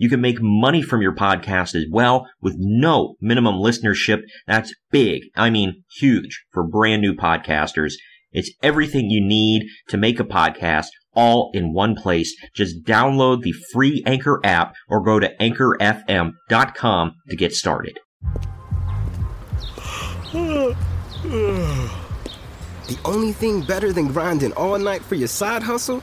You can make money from your podcast as well with no minimum listenership. That's big. I mean, huge for brand new podcasters. It's everything you need to make a podcast all in one place. Just download the free Anchor app or go to anchorfm.com to get started. The only thing better than grinding all night for your side hustle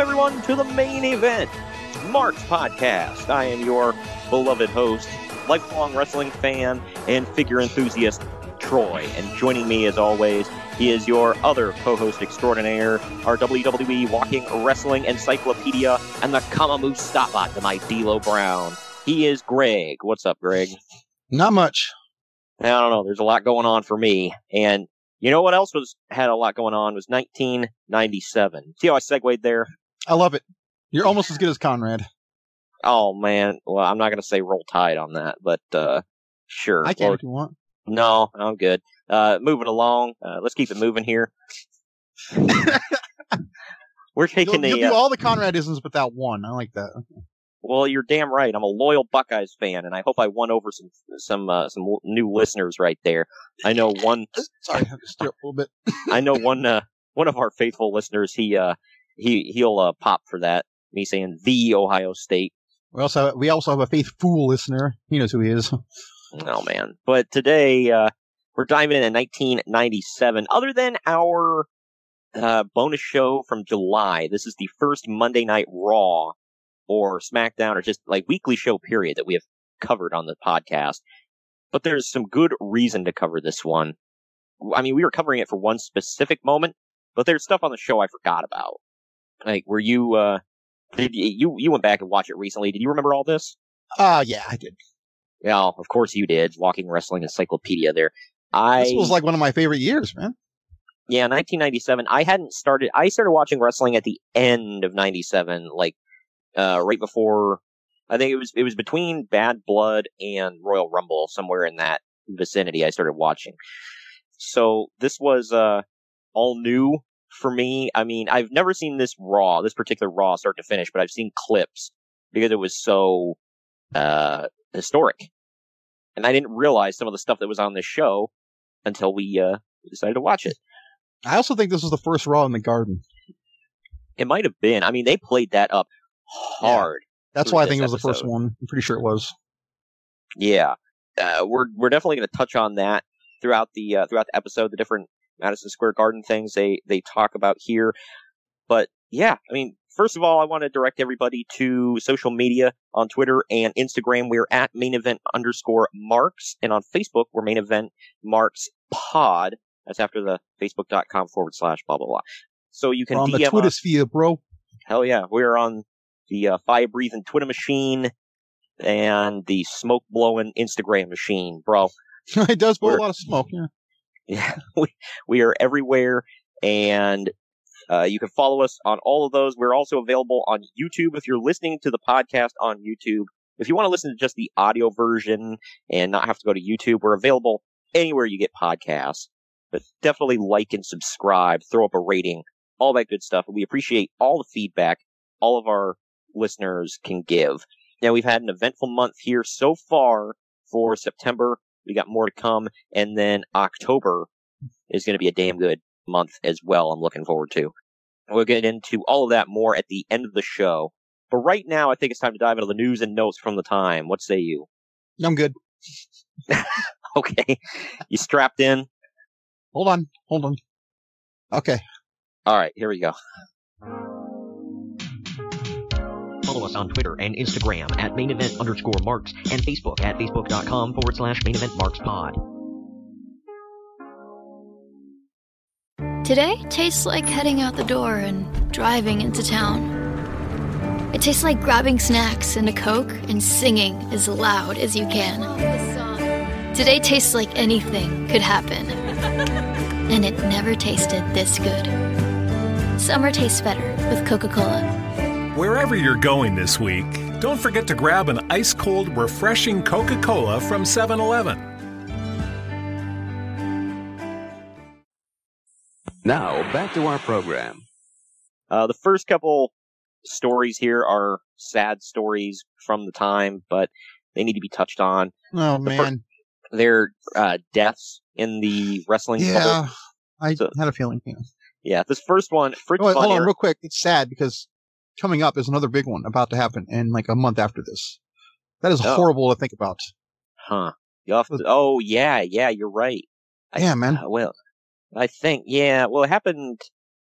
Welcome everyone to the main event, Mark's podcast. I am your beloved host, lifelong wrestling fan, and figure enthusiast, Troy. And joining me as always, he is your other co-host extraordinaire, our WWE Walking Wrestling Encyclopedia, and the Kama Mustafa to my D'Lo Brown. He is Greg. What's up, Greg? Not much. I don't know. There's a lot going on for me, and you know what else was had a lot going on was 1997. See how I segued there? I love it. You're almost as good as Conrad. Oh man, well I'm not gonna say roll tide on that, but uh, sure. I can Well, if you want. No, I'm good. Uh, moving along. Uh, let's keep it moving here. We're taking You'll, the. you'll do uh, all the Conradisms but that one. I like that. well, you're damn right. I'm a loyal Buckeyes fan, and I hope I won over some some uh, some new listeners right there. I know one. Sorry, I just a little bit. I know one. Uh, one of our faithful listeners. He uh he he'll uh, pop for that. Me saying the Ohio State. We also we also have a faithful listener. He knows who he is. Oh man! But today uh, we're diving into 1997. Other than our uh, bonus show from July, this is the first Monday Night Raw or SmackDown or just like weekly show period that we have covered on the podcast. But there's some good reason to cover this one. I mean, we were covering it for one specific moment, but there's stuff on the show I forgot about. Like, were you? uh did you you you went back and watched it recently? Did you remember all this? Uh yeah, I did. Yeah, of course you did. Walking Wrestling Encyclopedia there. I This was like one of my favorite years, man. yeah, 1997. I hadn't started. I started watching wrestling at the end of 97, like uh, right before. I think it was it was between Badd Blood and Royal Rumble, somewhere in that vicinity. I started watching. So this was uh, all new for me. I mean, I've never seen this Raw, this particular Raw, start to finish, but I've seen clips because it was so uh, historic, and I didn't realize some of the stuff that was on this show until we uh, decided to watch it. I also think this was the first Raw in the Garden. It might have been. I mean, they played that up hard. Yeah. That's why I think it was episode. the first one. I'm pretty sure it was. Yeah, uh, we're we're definitely going to touch on that throughout the uh, throughout the episode. The different Madison Square Garden things they they talk about here. But yeah, I mean, first of all, I want to direct everybody to social media on Twitter and Instagram. We're at main event underscore marks, and on Facebook we're main event marks pod. That's after the facebook.com forward slash blah blah blah. So you can we're on DM the Twitter sphere, bro. Hell yeah, we're on the uh, fire breathing Twitter machine and the smoke blowing Instagram machine, bro. it does blow we're, a lot of smoke. Yeah. We we are everywhere, and uh, you can follow us on all of those. We're also available on YouTube if you're listening to the podcast on YouTube. If you want to listen to just the audio version and not have to go to YouTube, we're available anywhere you get podcasts. But definitely like and subscribe, throw up a rating, all that good stuff. We appreciate all the feedback all of our listeners can give. Now we've had an eventful month here so far for September. We got more to come, and then October is going to be a damn good month as well. I'm looking forward to. We'll get into all of that more at the end of the show. But right now, I think it's time to dive into the news and notes from the time. What say you? I'm good. okay. You strapped in? Hold on. Hold on. Okay. All right. Here we go. Us on Twitter and Instagram at main event underscore marks and Facebook at facebook.com forward slash main event marks pod. Today tastes like heading out the door and driving into town. It tastes like grabbing snacks and a Coke and singing as loud as you can. Today tastes like anything could happen. And it never tasted this good. Summer tastes better with Coca Cola. Wherever you're going this week, don't forget to grab an ice cold, refreshing Coca Cola from 7 Eleven. Now, back to our program. Uh, the first couple stories here are sad stories from the time, but they need to be touched on. Oh, the man. Fir- they're uh, deaths in the wrestling Yeah, I so, had a feeling. Yeah. yeah, this first one. Fritz oh, wait, hold on, real quick. It's sad because coming up is another big one about to happen in like a month after this. That is oh. horrible to think about. Huh. To, oh, yeah, yeah, you're right. Yeah, man. Uh, well, I think, yeah. Well, it happened.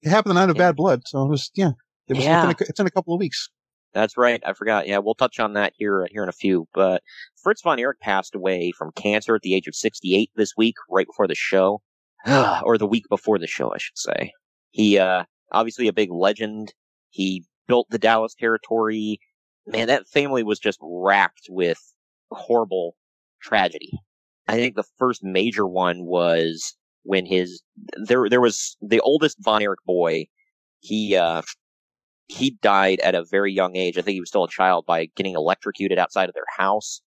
It happened the night of Badd Blood, so it was, yeah. It was yeah. A, it's in a couple of weeks. That's right. I forgot. Yeah, we'll touch on that here here in a few. But Fritz von Erich passed away from cancer at the age of 68 this week, right before the show, or the week before the show, I should say. He uh, obviously a big legend. He built the Dallas territory. Man, that family was just racked with horrible tragedy. I think the first major one was when his there there was the oldest Von Erich boy. He uh, he died at a very young age. I think he was still a child by getting electrocuted outside of their house.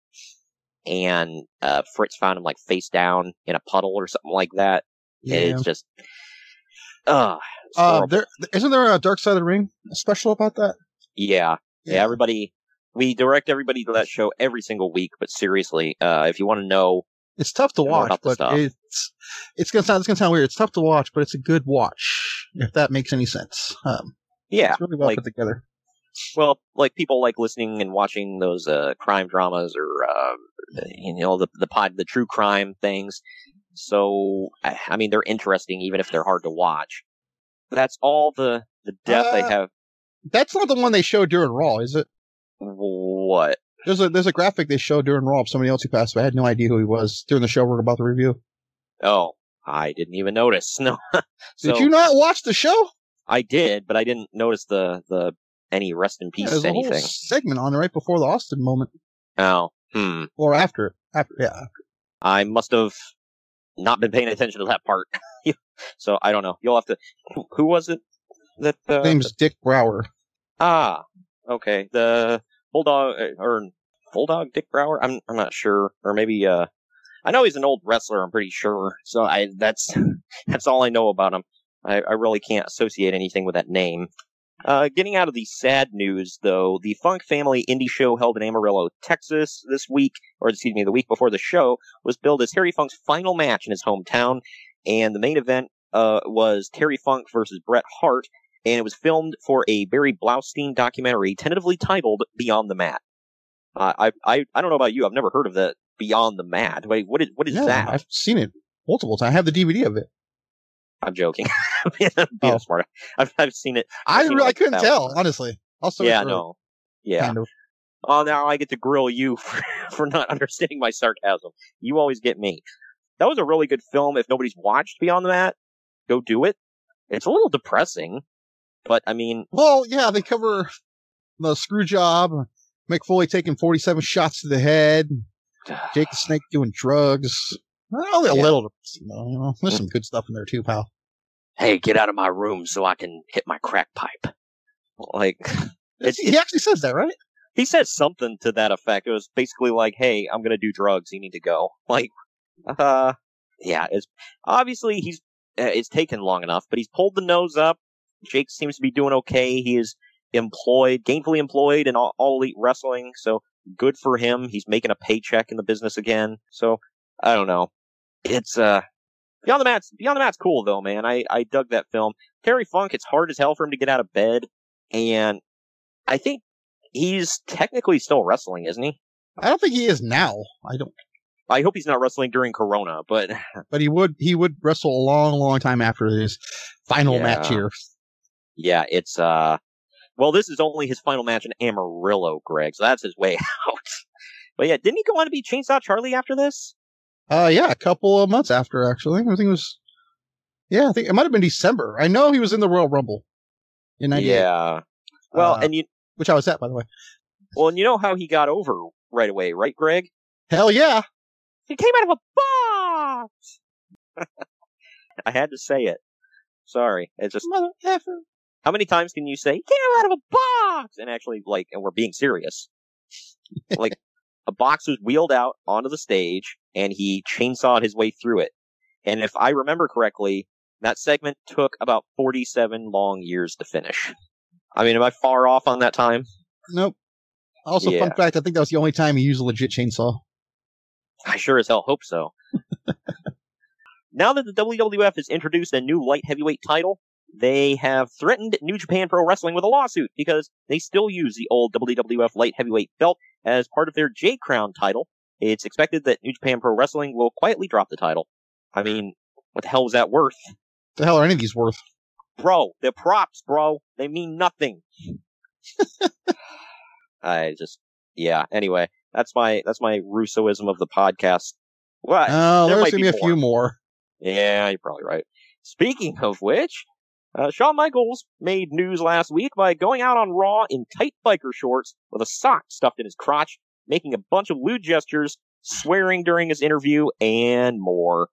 And uh, Fritz found him like face down in a puddle or something like that. Yeah. It's just, uh, uh there isn't there a Dark Side of the Ring special about that? Yeah, yeah. yeah everybody, we direct everybody to that show every single week. But seriously, uh, if you want to know it's tough to watch, but it's it's gonna sound it's gonna sound weird. It's tough to watch, but it's a good watch if that makes any sense. Um, yeah, it's really well like, put together. Well, like people like listening and watching those uh, crime dramas or uh, you know the the pod the true crime things. So I, I, mean they're interesting even if they're hard to watch. That's all the the death uh, they have. That's not the one they showed during Raw, is it? What? There's a there's a graphic they showed during Raw of somebody else who passed away. I had no idea who he was during the show we're about to review. Oh, I didn't even notice. No. so, did you not watch the show? I did, but I didn't notice the the any rest in peace yeah, there's anything. A whole segment on it right before the Austin moment. Oh, hmm. Or after, after, yeah. I must have not been paying attention to that part. so I don't know. You'll have to. Who was it? That uh, name's Dick Brower. Ah, okay. The Bulldog uh, or Bulldog Dick Brower. I'm I'm not sure, or maybe uh, I know he's an old wrestler. I'm pretty sure. So I that's that's all I know about him. I, I really can't associate anything with that name. Uh, getting out of the sad news, though, the Funk Family Indie Show held in Amarillo, Texas this week, or excuse me, the week before the show, was billed as Terry Funk's final match in his hometown, and the main event uh, was Terry Funk versus Bret Hart, and it was filmed for a Barry Blaustein documentary, tentatively titled Beyond the Mat. Uh, I, I I don't know about you, I've never heard of that Beyond the Mat. Wait, what is what is yeah, that? I've seen it multiple times. I have the DVD of it. I'm joking. Being Oh. smart. I've, I've seen it. I I've seen it really like a couldn't tell, times. honestly. Also, yeah, no. Yeah. Kind of. Oh, now I get to grill you for, for not understanding my sarcasm. You always get me. That was a really good film. If nobody's watched Beyond the Mat, go do it. It's a little depressing, but I mean, Well, yeah, they cover the screw job, Mick Foley taking 47 shots to the head, Jake the Snake doing drugs. Only a Yeah. little. You know, there's some good stuff in there too, pal. hey, get out of my room so I can hit my crack pipe. Like, it's, He actually says that, right? he says something to that effect. It was basically like, "Hey, I'm gonna do drugs. You need to go." Like, uh, yeah. It's obviously he's uh, it's taken long enough, but he's pulled the nose up. Jake seems to be doing okay. He is employed, gainfully employed in all, all elite wrestling, so good for him. He's making a paycheck in the business again. So I don't know. It's uh. Beyond the Mat's Beyond the Mat's cool though, man. I, I dug that film. Terry Funk, it's hard as hell for him to get out of bed, and I think he's technically still wrestling, isn't he? I don't think he is now. I don't. I hope he's not wrestling during Corona, but But he would. He would wrestle a long, long time after his final match here. yeah, it's uh, well, this is only his final match in Amarillo, Greg, so that's his way out. But yeah, didn't he go on to be Chainsaw Charlie after this? Uh, yeah, a couple of months after, actually. I think it was. Yeah, I think it might have been December. I know he was in the Royal Rumble in '98. Yeah. Well, Uh, and you which I was at, by the way. well, and you know how he got over right away, right, Greg? Hell yeah! He came out of a box. I had to say it. Sorry, it's just Mother effer. how many times can you say he came out of a box and actually like, and we're being serious. like a box was wheeled out onto the stage and he chainsawed his way through it. And if I remember correctly, that segment took about 47 long years to finish. I mean, am I far off on that time? Nope. Also, fun fact: I think that was the only time he used a legit chainsaw. I sure as hell hope so. now that the WWF has introduced a new light heavyweight title, they have threatened New Japan Pro Wrestling with a lawsuit because they still use the old WWF light heavyweight belt as part of their J Crown title. It's expected that New Japan Pro Wrestling will quietly drop the title. I mean, what the hell was that worth? The hell are any of these worth? Bro, they're props, bro. They mean nothing. I just, yeah. Anyway, that's my that's my Russoism of the podcast. What? Oh, There there's gonna be be a few more. Yeah, you're probably right. Speaking of which, uh, Shawn Michaels made news last week by going out on Raw in tight biker shorts with a sock stuffed in his crotch, making a bunch of lewd gestures, swearing during his interview, and more.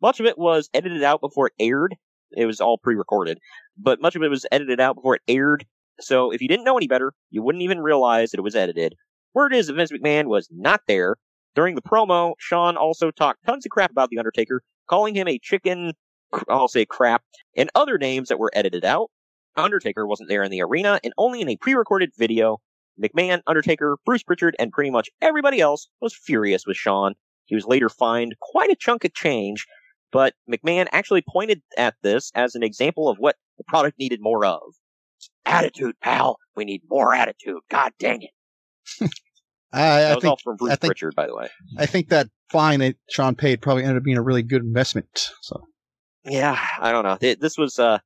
Much of it was edited out before it aired. It was all pre-recorded, but much of it was edited out before it aired. So if you didn't know any better, you wouldn't even realize that it was edited. Word is that Vince McMahon was not there. During the promo, Shawn also talked tons of crap about The Undertaker, calling him a chicken, I'll say crap, and other names that were edited out. Undertaker wasn't there in the arena and only in a pre-recorded video. McMahon, Undertaker, Bruce Pritchard, and pretty much everybody else was furious with Shawn. He was later fined quite a chunk of change, but McMahon actually pointed at this as an example of what the product needed more of. Attitude, pal. We need more attitude. God dang it. I, I That was think all from Bruce think Pritchard, by the way. I think that fine that Shawn paid probably ended up being a really good investment. So Yeah, I don't know. Th- This was uh,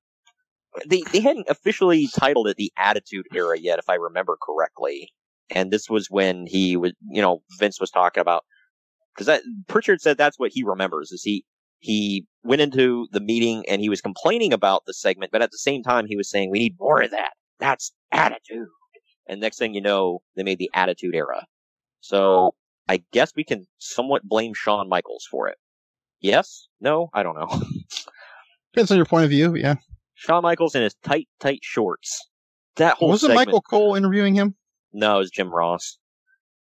they they hadn't officially titled it the Attitude Era yet, if I remember correctly. And this was when he was, you know, Vince was talking about because that Pritchard said that's what he remembers is he he went into the meeting and he was complaining about the segment, but at the same time he was saying we need more of that. That's attitude. And next thing you know, they made the Attitude Era. So I guess we can somewhat blame Shawn Michaels for it. Yes? No? I don't know. depends on your point of view. Yeah, Shawn Michaels in his tight, tight shorts. That whole wasn't segment, Michael Cole interviewing him? No, it was Jim Ross.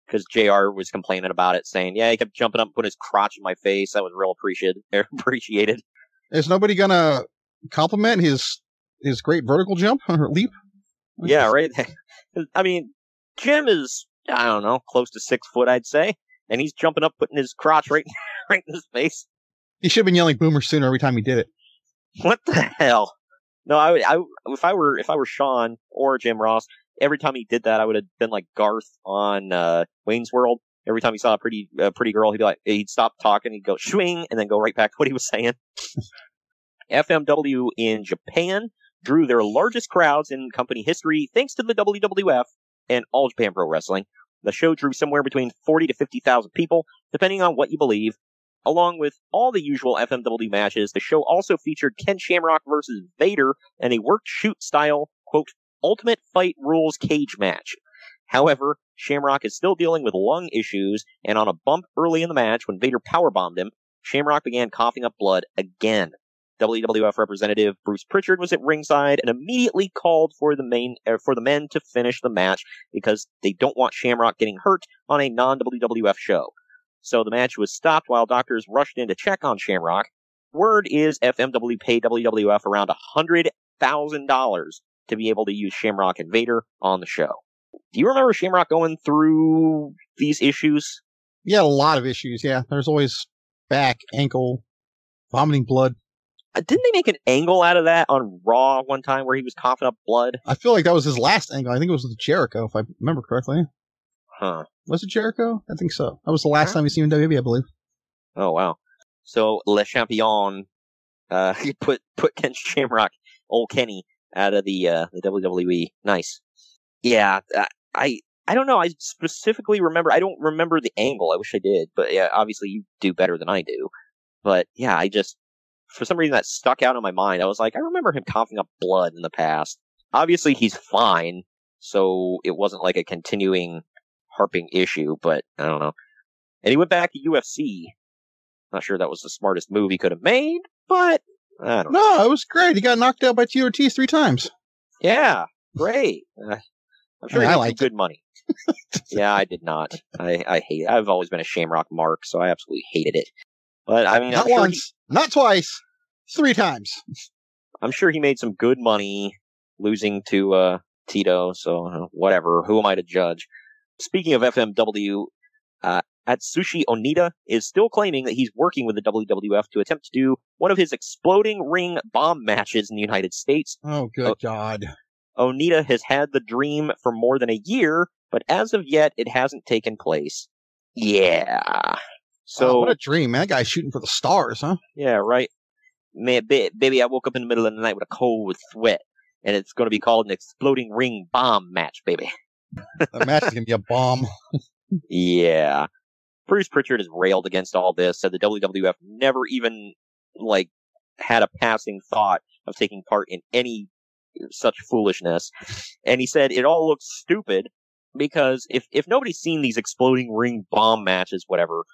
Because JR was complaining about it, saying, yeah, he kept jumping up and putting his crotch in my face. That was real appreciated. Appreciated. Is nobody gonna compliment his his great vertical jump or leap. Yeah, right. I mean, Jim is I don't know, close to six foot, I'd say, and he's jumping up, putting his crotch right right in his face. He should have been yelling "Boomer" sooner every time he did it. What the hell? No, I, would- I if I were if I were Shawn or Jim Ross, every time he did that, I would have been like Garth on uh, Wayne's World. Every time he saw a pretty uh, pretty girl, he'd be like, he'd stop talking, he'd go swing, and then go right back to what he was saying. FMW in Japan drew their largest crowds in company history thanks to the WWF and All Japan Pro Wrestling. The show drew somewhere between 40 to 50,000 people, depending on what you believe. Along with all the usual FMW matches, the show also featured Ken Shamrock versus Vader and a work shoot style, quote, Ultimate Fight Rules cage match. However, Shamrock is still dealing with lung issues, and on a bump early in the match when Vader powerbombed him, Shamrock began coughing up blood again. WWF representative Bruce Pritchard was at ringside and immediately called for the main uh, for the men to finish the match because they don't want Shamrock getting hurt on a non WWF show. So the match was stopped while doctors rushed in to check on Shamrock. Word is FMW paid WWF around hundred thousand dollars to be able to use Shamrock and Vader on the show. Do you remember Shamrock going through these issues? Yeah, a lot of issues. Yeah, there's always back, ankle, vomiting blood. Uh, Didn't they make an angle out of that on Raw one time where he was coughing up blood? I feel like that was his last angle. I think it was with Jericho, if I remember correctly. Huh. Was it Jericho? I think so. That was the last time we seen him in WWE, I believe. Oh wow. So Le Champion, uh, he put put Ken Shamrock, old Kenny, out of the uh, the WWE. Nice. Yeah, I I don't know. I specifically remember. I don't remember the angle. I wish I did, but yeah, obviously you do better than I do. But yeah, I just for some reason that stuck out in my mind. I was like, I remember him coughing up blood in the past. Obviously he's fine, so it wasn't like a continuing harping issue. But I don't know. And he went back to UFC. Not sure that was the smartest move he could have made, but I don't know. No, it was great. He got knocked out by TRT three times. Yeah, great. Uh, I'm sure Yeah, he made good money. yeah, I did not. I, I hate it. I've always been a Shamrock mark, so I absolutely hated it. But I mean, Not sure, he, once, not twice, three times. I'm sure he made some good money losing to uh, Tito. So uh, whatever. Who am I to judge? Speaking of FMW, uh, Atsushi Onita is still claiming that he's working with the WWF to attempt to do one of his exploding ring bomb matches in the United States. Oh, good God. Onita has had the dream for more than a year, but as of yet, it hasn't taken place. Yeah. So Oh, what a dream, man. That guy's shooting for the stars, huh? yeah, right. Man, ba- baby, I woke up in the middle of the night with a cold sweat, and it's going to be called an exploding ring bomb match, baby. That match is going to be a bomb. Yeah. Bruce Pritchard has railed against all this, said the WWF never even, like, had a passing thought of taking part in any such foolishness. And he said it all looks stupid because if, if nobody's seen these exploding ring bomb matches, whatever,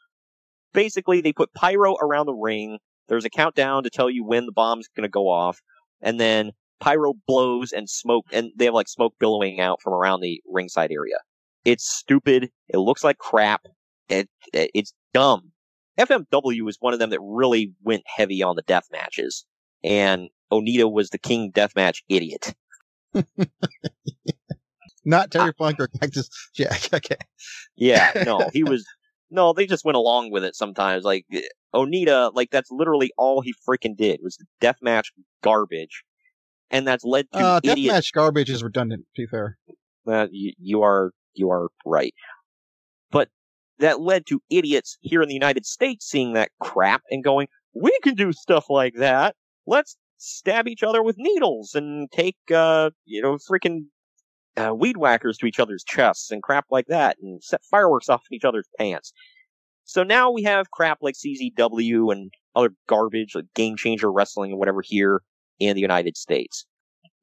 basically they put pyro around the ring. There's a countdown to tell you when the bomb's going to go off. And then pyro blows and smoke, and they have like smoke billowing out from around the ringside area. It's stupid. It looks like crap. It, it it's dumb. FMW was one of them that really went heavy on the death matches, and Onita was the king deathmatch idiot. Not Terry ah. Funk or Cactus Jack. Okay. Yeah, no, he was. No, they just went along with it sometimes. Like Onita, like that's literally all he freaking did was deathmatch garbage, and that's led to Uh, idiot. Deathmatch garbage is redundant, to be fair. Uh, you, you are you are right, but that led to idiots here in the United States seeing that crap and going, "We can do stuff like that. Let's stab each other with needles and take, uh, you know, freaking uh, weed whackers to each other's chests and crap like that, and set fireworks off in each other's pants." So now we have crap like CZW and other garbage like Game Changer Wrestling and whatever here in the United States.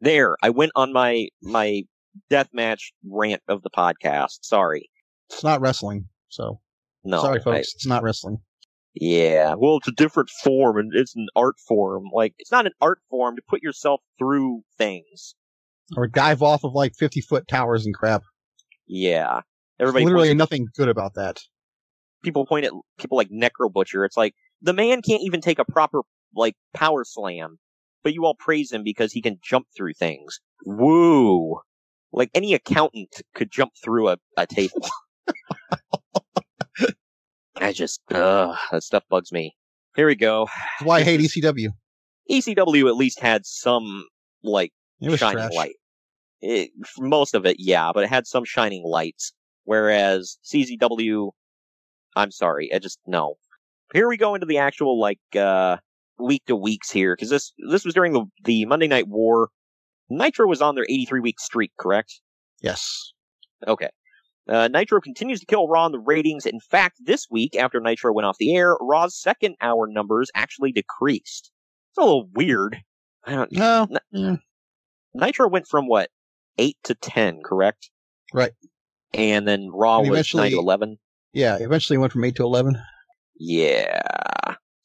There, I went on my my deathmatch rant of the podcast. Sorry. It's not wrestling, so No. sorry, I- folks. it's not wrestling. yeah. Well, it's a different form and it's an art form. Like, it's not an art form to put yourself through things. Or dive off of like fifty foot towers and crap. Yeah. There's Everybody literally points at- nothing good about that. people point at people like Necro Butcher. It's like the man can't even take a proper like power slam. But you all praise him because he can jump through things. Woo! Like any accountant could jump through a, a table. I just, ugh, that stuff bugs me. Here we go. That's why I hate ECW. ECW at least had some, like, shining trash. light. It, most of it, yeah, but it had some shining lights. Whereas CZW, I'm sorry, I just, no. Here we go into the actual, like, uh, week to weeks here, because this, this was during the, the Monday Night War. Nitro was on their 83 week streak, correct? Yes. Okay. Uh, Nitro continues to kill Raw in the ratings. In fact, this week, after Nitro went off the air, Raw's second hour numbers actually decreased. It's a little weird. I don't No. N- yeah. Nitro went from what? 8 to 10, correct? Right. And then Raw And was 9 to 11. Yeah. Eventually went from eight to eleven. Yeah.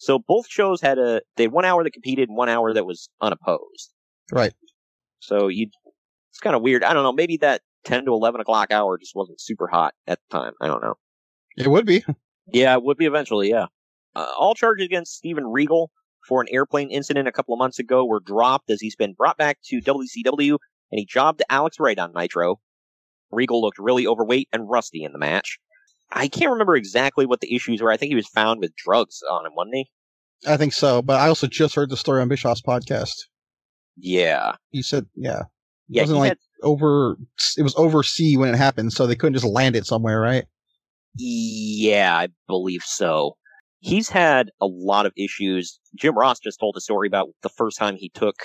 So both shows had a, they had one hour that competed and one hour that was unopposed. Right. So you, it's kind of weird. I don't know. Maybe that 10 to 11 o'clock hour just wasn't super hot at the time. I don't know. It would be. Yeah, it would be eventually, yeah. Uh, all charges against Steven Regal for an airplane incident a couple of months ago were dropped as he's been brought back to WCW and he jobbed Alex Wright on Nitro. Regal looked really overweight and rusty in the match. I can't remember exactly what the issues were. I think he was found with drugs on him, wasn't he? I think so. But I also just heard the story on Bischoff's podcast. Yeah. He said, yeah. It Yeah, wasn't like had- over, it was oversea when it happened, so they couldn't just land it somewhere, right? Yeah, I believe so. He's had a lot of issues. Jim Ross just told a story about the first time he took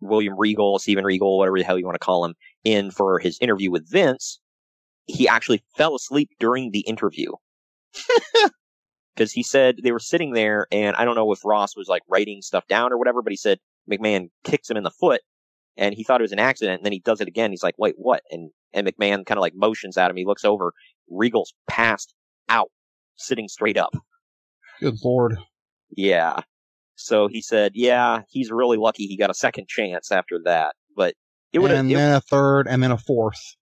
William Regal, Stephen Regal, whatever the hell you want to call him, in for his interview with Vince. He actually fell asleep during the interview. Because he said they were sitting there, and I don't know if Ross was like writing stuff down or whatever, but he said McMahon kicks him in the foot, and he thought it was an accident, and then he does it again. He's like, wait, what? And, and McMahon kind of like motions at him. He looks over. Regal's passed out, sitting straight up. Good lord. Yeah. So he said, yeah, he's really lucky he got a second chance after that. But it would have, and then a third, and then a fourth.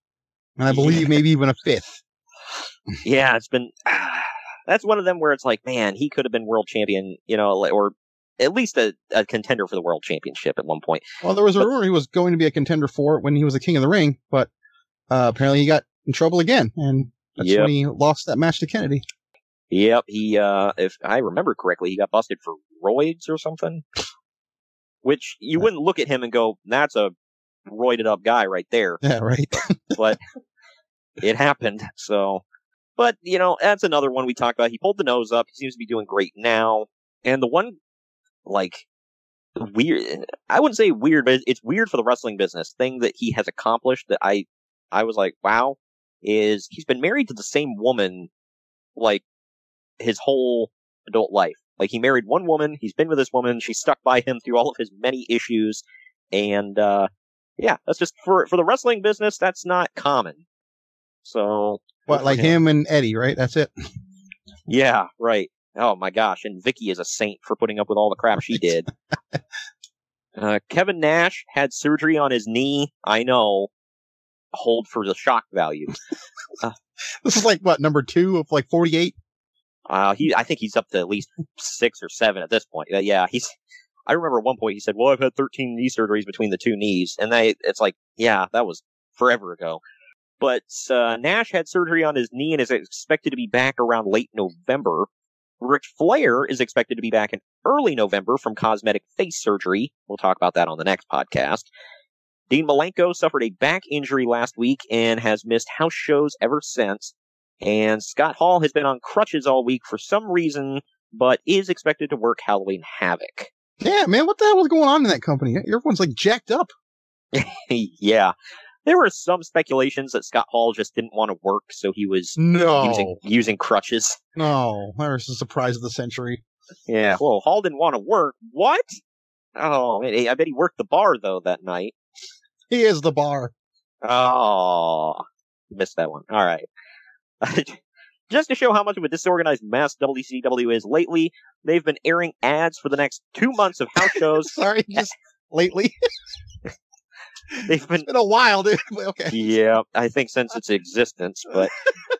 And I believe maybe even a fifth. yeah, it's been, that's one of them where it's like, man, he could have been world champion, you know, or at least a, a contender for the world championship at one point. Well, there was a rumor he was going to be a contender for it when he was a king of the ring, but uh, apparently he got in trouble again, and that's Yep. when he lost that match to Kennedy. Yep, he, uh, if I remember correctly, he got busted for roids or something. Which you wouldn't look at him and go, that's a roided up guy right there. Yeah, right. but it happened. So, but you know, that's another one we talked about. He pulled the nose up. He seems to be doing great now. And the one, like, weird, I wouldn't say weird, but it's weird for the wrestling business thing that he has accomplished that I, I was like, wow, is he's been married to the same woman, like, his whole adult life. Like, he married one woman. He's been with this woman. She stuck by him through all of his many issues. And, uh, yeah, that's just for, for the wrestling business, that's not common. So, What, like him and Eddie, right? That's it. yeah, right. Oh my gosh, and Vickie is a saint for putting up with all the crap she did. uh, Kevin Nash had surgery on his knee. I know. Hold for the shock value. This is like what number two of like forty-eight. Uh, he, I think he's up to at least six or seven at this point. Uh, yeah, he's. I remember at one point he said, "Well, I've had 13 knee surgeries between the two knees," and they, it's like, yeah, that was forever ago. But uh, Nash had surgery on his knee and is expected to be back around late November. Ric Flair is expected to be back in early November from cosmetic face surgery. We'll talk about that on the next podcast. Dean Malenko suffered a back injury last week and has missed house shows ever since. And Scott Hall has been on crutches all week for some reason, but is expected to work Halloween Havoc. Yeah, man, what the hell was going on in that company? Everyone's like jacked up. yeah. There were some speculations that Scott Hall just didn't want to work, so he was No. using using crutches. No, was the surprise of the century. Yeah, well, Hall didn't want to work. What? Oh, I bet he worked the bar though that night. He is the bar. Oh, missed that one. All right. Just to show how much of a disorganized mess WCW is lately, they've been airing ads for the next two months of house shows. Sorry, just lately. they've been It's been a while, dude. Okay. Yeah, I think since its existence, but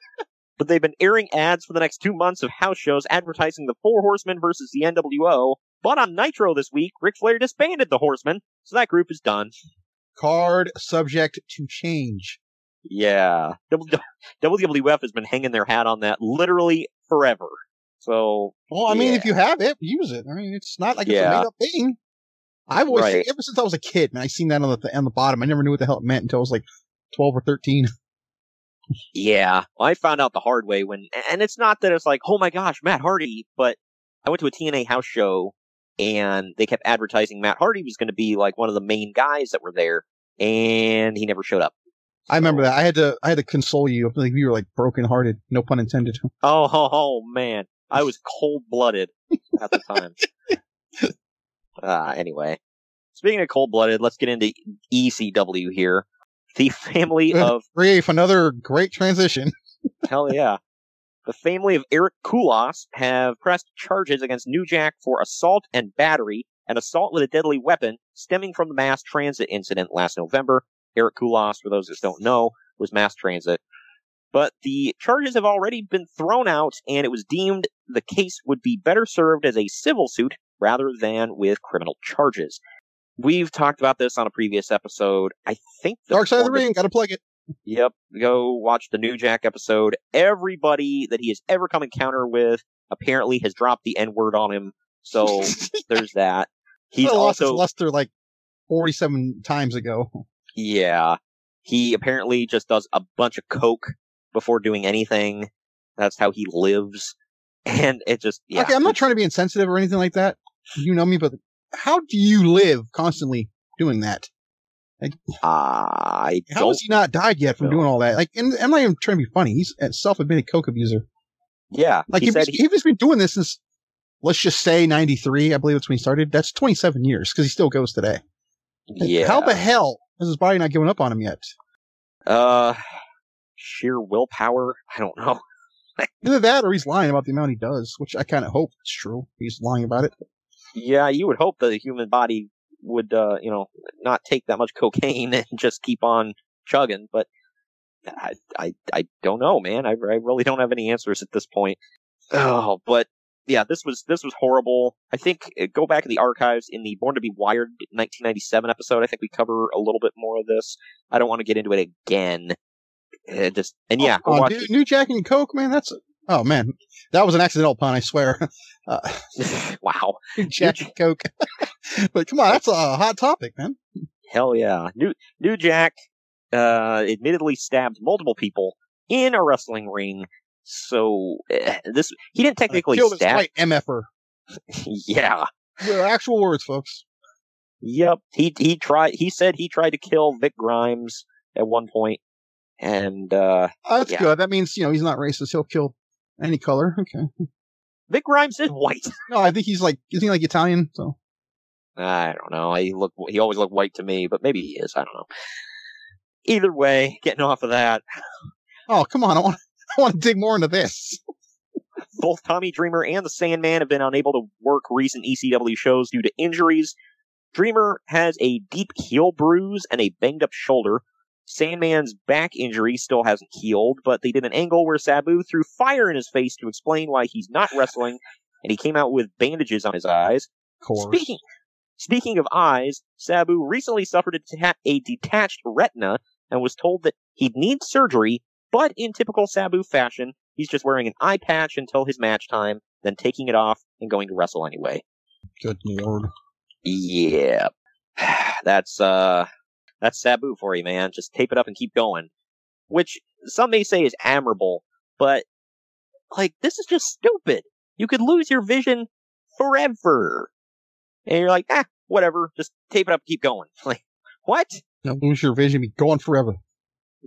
but they've been airing ads for the next two months of house shows advertising the Four Horsemen versus the NWO But on Nitro this week, Ric Flair disbanded the Horsemen, so that group is done. Card subject to change. Yeah. WWF has been hanging their hat on that literally forever. So. Well, I mean, yeah. if you have it, use it. I mean, it's not like it's a made up thing. I've always, Right. ever since I was a kid, man, I seen that on the on the bottom. I never knew what the hell it meant until I was like twelve or thirteen. Yeah, I found out the hard way when, and it's not that it's like, oh my gosh, Matt Hardy, but I went to a TNA house show and they kept advertising Matt Hardy was going to be like one of the main guys that were there, and he never showed up. I remember that. I had to I had to console you. Like you were like broken hearted. No pun intended. Oh, oh, oh, man, I was cold blooded at the time. uh, anyway, speaking of cold blooded, let's get into ECW here. The family of Rafe, another great transition. Hell yeah. The family of Erich Kulas have pressed charges against New Jack for assault and battery and assault with a deadly weapon stemming from the mass transit incident last November. Erich Kulas, for those that don't know, was mass transit. But the charges have already been thrown out, and it was deemed the case would be better served as a civil suit rather than with criminal charges. We've talked about this on a previous episode. I think the Dark side of the ring. Got to plug it. Yep. Go watch the New Jack episode. Everybody that he has ever come encounter with apparently has dropped the N word on him. So there's that. He's I lost also, his luster like forty seven times ago. yeah. He apparently just does a bunch of coke before doing anything. That's how he lives. And it just, yeah. Okay, I'm not trying to be insensitive or anything like that. You know me, but how do you live constantly doing that? Like, I how has he not died yet from know. doing all that? Like, and I'm not even trying to be funny. He's a self-admitted coke abuser. Yeah. Like, he if, said he's, he, if he's been doing this since, let's just say 93, I believe that's when he started. That's 27 years because he still goes today. Like, yeah. How the hell is his body not giving up on him yet? Uh, sheer willpower? I don't know. Either that or he's lying about the amount he does, which I kind of hope it's true. He's lying about it. Yeah, you would hope the human body would, uh, you know, not take that much cocaine and just keep on chugging, but I, I, I don't know, man. I, I really don't have any answers at this point. Oh, but yeah, this was this was horrible. I think uh, go back in the archives in the Born to Be Wired 1997 episode. I think we cover a little bit more of this. I don't want to get into it again. Uh, just and yeah, Oh, watch. dude, New Jack and Coke, man, that's, oh man, that was an accidental pun, I swear. Uh, wow, Jack and Coke. but come on, that's a hot topic, man. Hell yeah. New New Jack uh admittedly stabbed multiple people in a wrestling ring. So eh, this he didn't technically Killed stab. MFer. yeah. They're actual words, folks. Yep. He he tried he said he tried to kill Vic Grimes at one point and uh Oh, that's Yeah. good. That means, you know, he's not racist. He'll kill any color. Okay. Vic Grimes is white. No, I think he's like, isn't he like Italian? So, I don't know. He look he always looked white to me, but maybe he is. I don't know. Either way, getting off of that, oh, come on. I want, I want to dig more into this. both Tommy Dreamer and the Sandman have been unable to work recent ECW shows due to injuries. Dreamer has a deep heel bruise and a banged up shoulder. Sandman's back injury still hasn't healed, but they did an angle where Sabu threw fire in his face to explain why he's not wrestling, and he came out with bandages on his eyes. Speaking speaking of eyes, Sabu recently suffered a, deta- a detached retina and was told that he'd need surgery, but in typical Sabu fashion, he's just wearing an eye patch until his match time, then taking it off and going to wrestle anyway. Good lord. Yeah. That's uh that's Sabu for you, man. Just tape it up and keep going. Which some may say is admirable, but like this is just stupid. You could lose your vision forever. And you're like, ah, whatever, just tape it up and keep going. Like, what? Now lose your vision, be gone forever.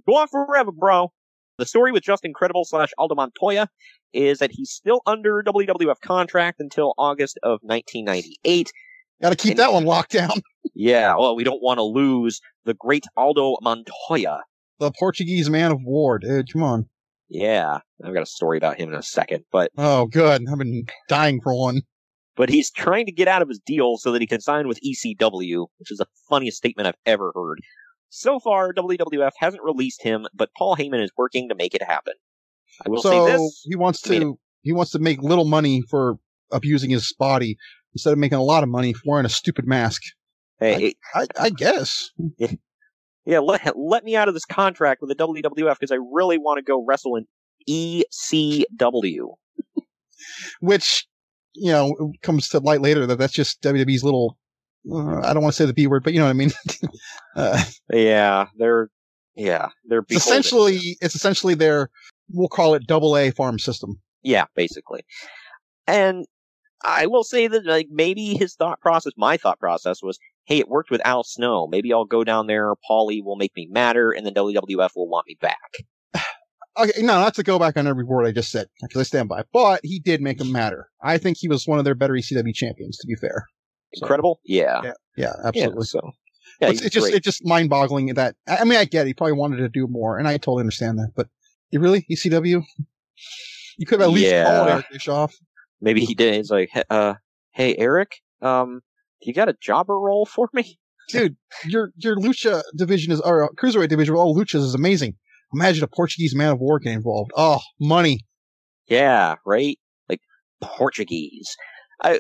Go on forever, bro. The story with Justin Credible slash Aldo Montoya is that he's still under WWF contract until August of 1998. Got to keep And- that one locked down. Yeah, well, we don't want to lose the great Aldo Montoya. The Portuguese man of war, dude. Come on. Yeah, I've got a story about him in a second, but Oh, good. I've been dying for one. but he's trying to get out of his deal so that he can sign with ECW, which is the funniest statement I've ever heard. So far, WWF hasn't released him, but Paul Heyman is working to make it happen. I will so say this: he wants to he wants to make little money for abusing his body, instead of making a lot of money wearing a stupid mask. Hey, I, I, I guess. Yeah, let let me out of this contract with the WWF because I really want to go wrestle in ECW. Which, you know, comes to light later that that's just WWE's little. Uh, I don't want to say the B word, but you know what I mean. uh, Yeah, they're yeah they're it's essentially it's essentially their we'll call it double A farm system. Yeah, basically. And I will say that like maybe his thought process, my thought process was, hey, it worked with Al Snow. Maybe I'll go down there. Paulie will make me matter, and then WWF will want me back. Okay, no, not to go back on every word I just said because I stand by. But he did make him matter. I think he was one of their better ECW champions. To be fair, Incredible. Yeah. Yeah, yeah, absolutely. so yeah, it's, it's just it's just mind boggling that I I mean I get it. he probably wanted to do more, and I totally understand that. But you really ECW, you could have at least Yeah. called Eric Bischoff. Maybe he did. He's like, "Hey, uh, hey Eric, um, you got a jobber role for me? Dude, your your lucha division is or uh, cruiserweight division with all luchas is amazing. Imagine a Portuguese man of war getting involved. Oh, money. Yeah, right. Like Portuguese. I,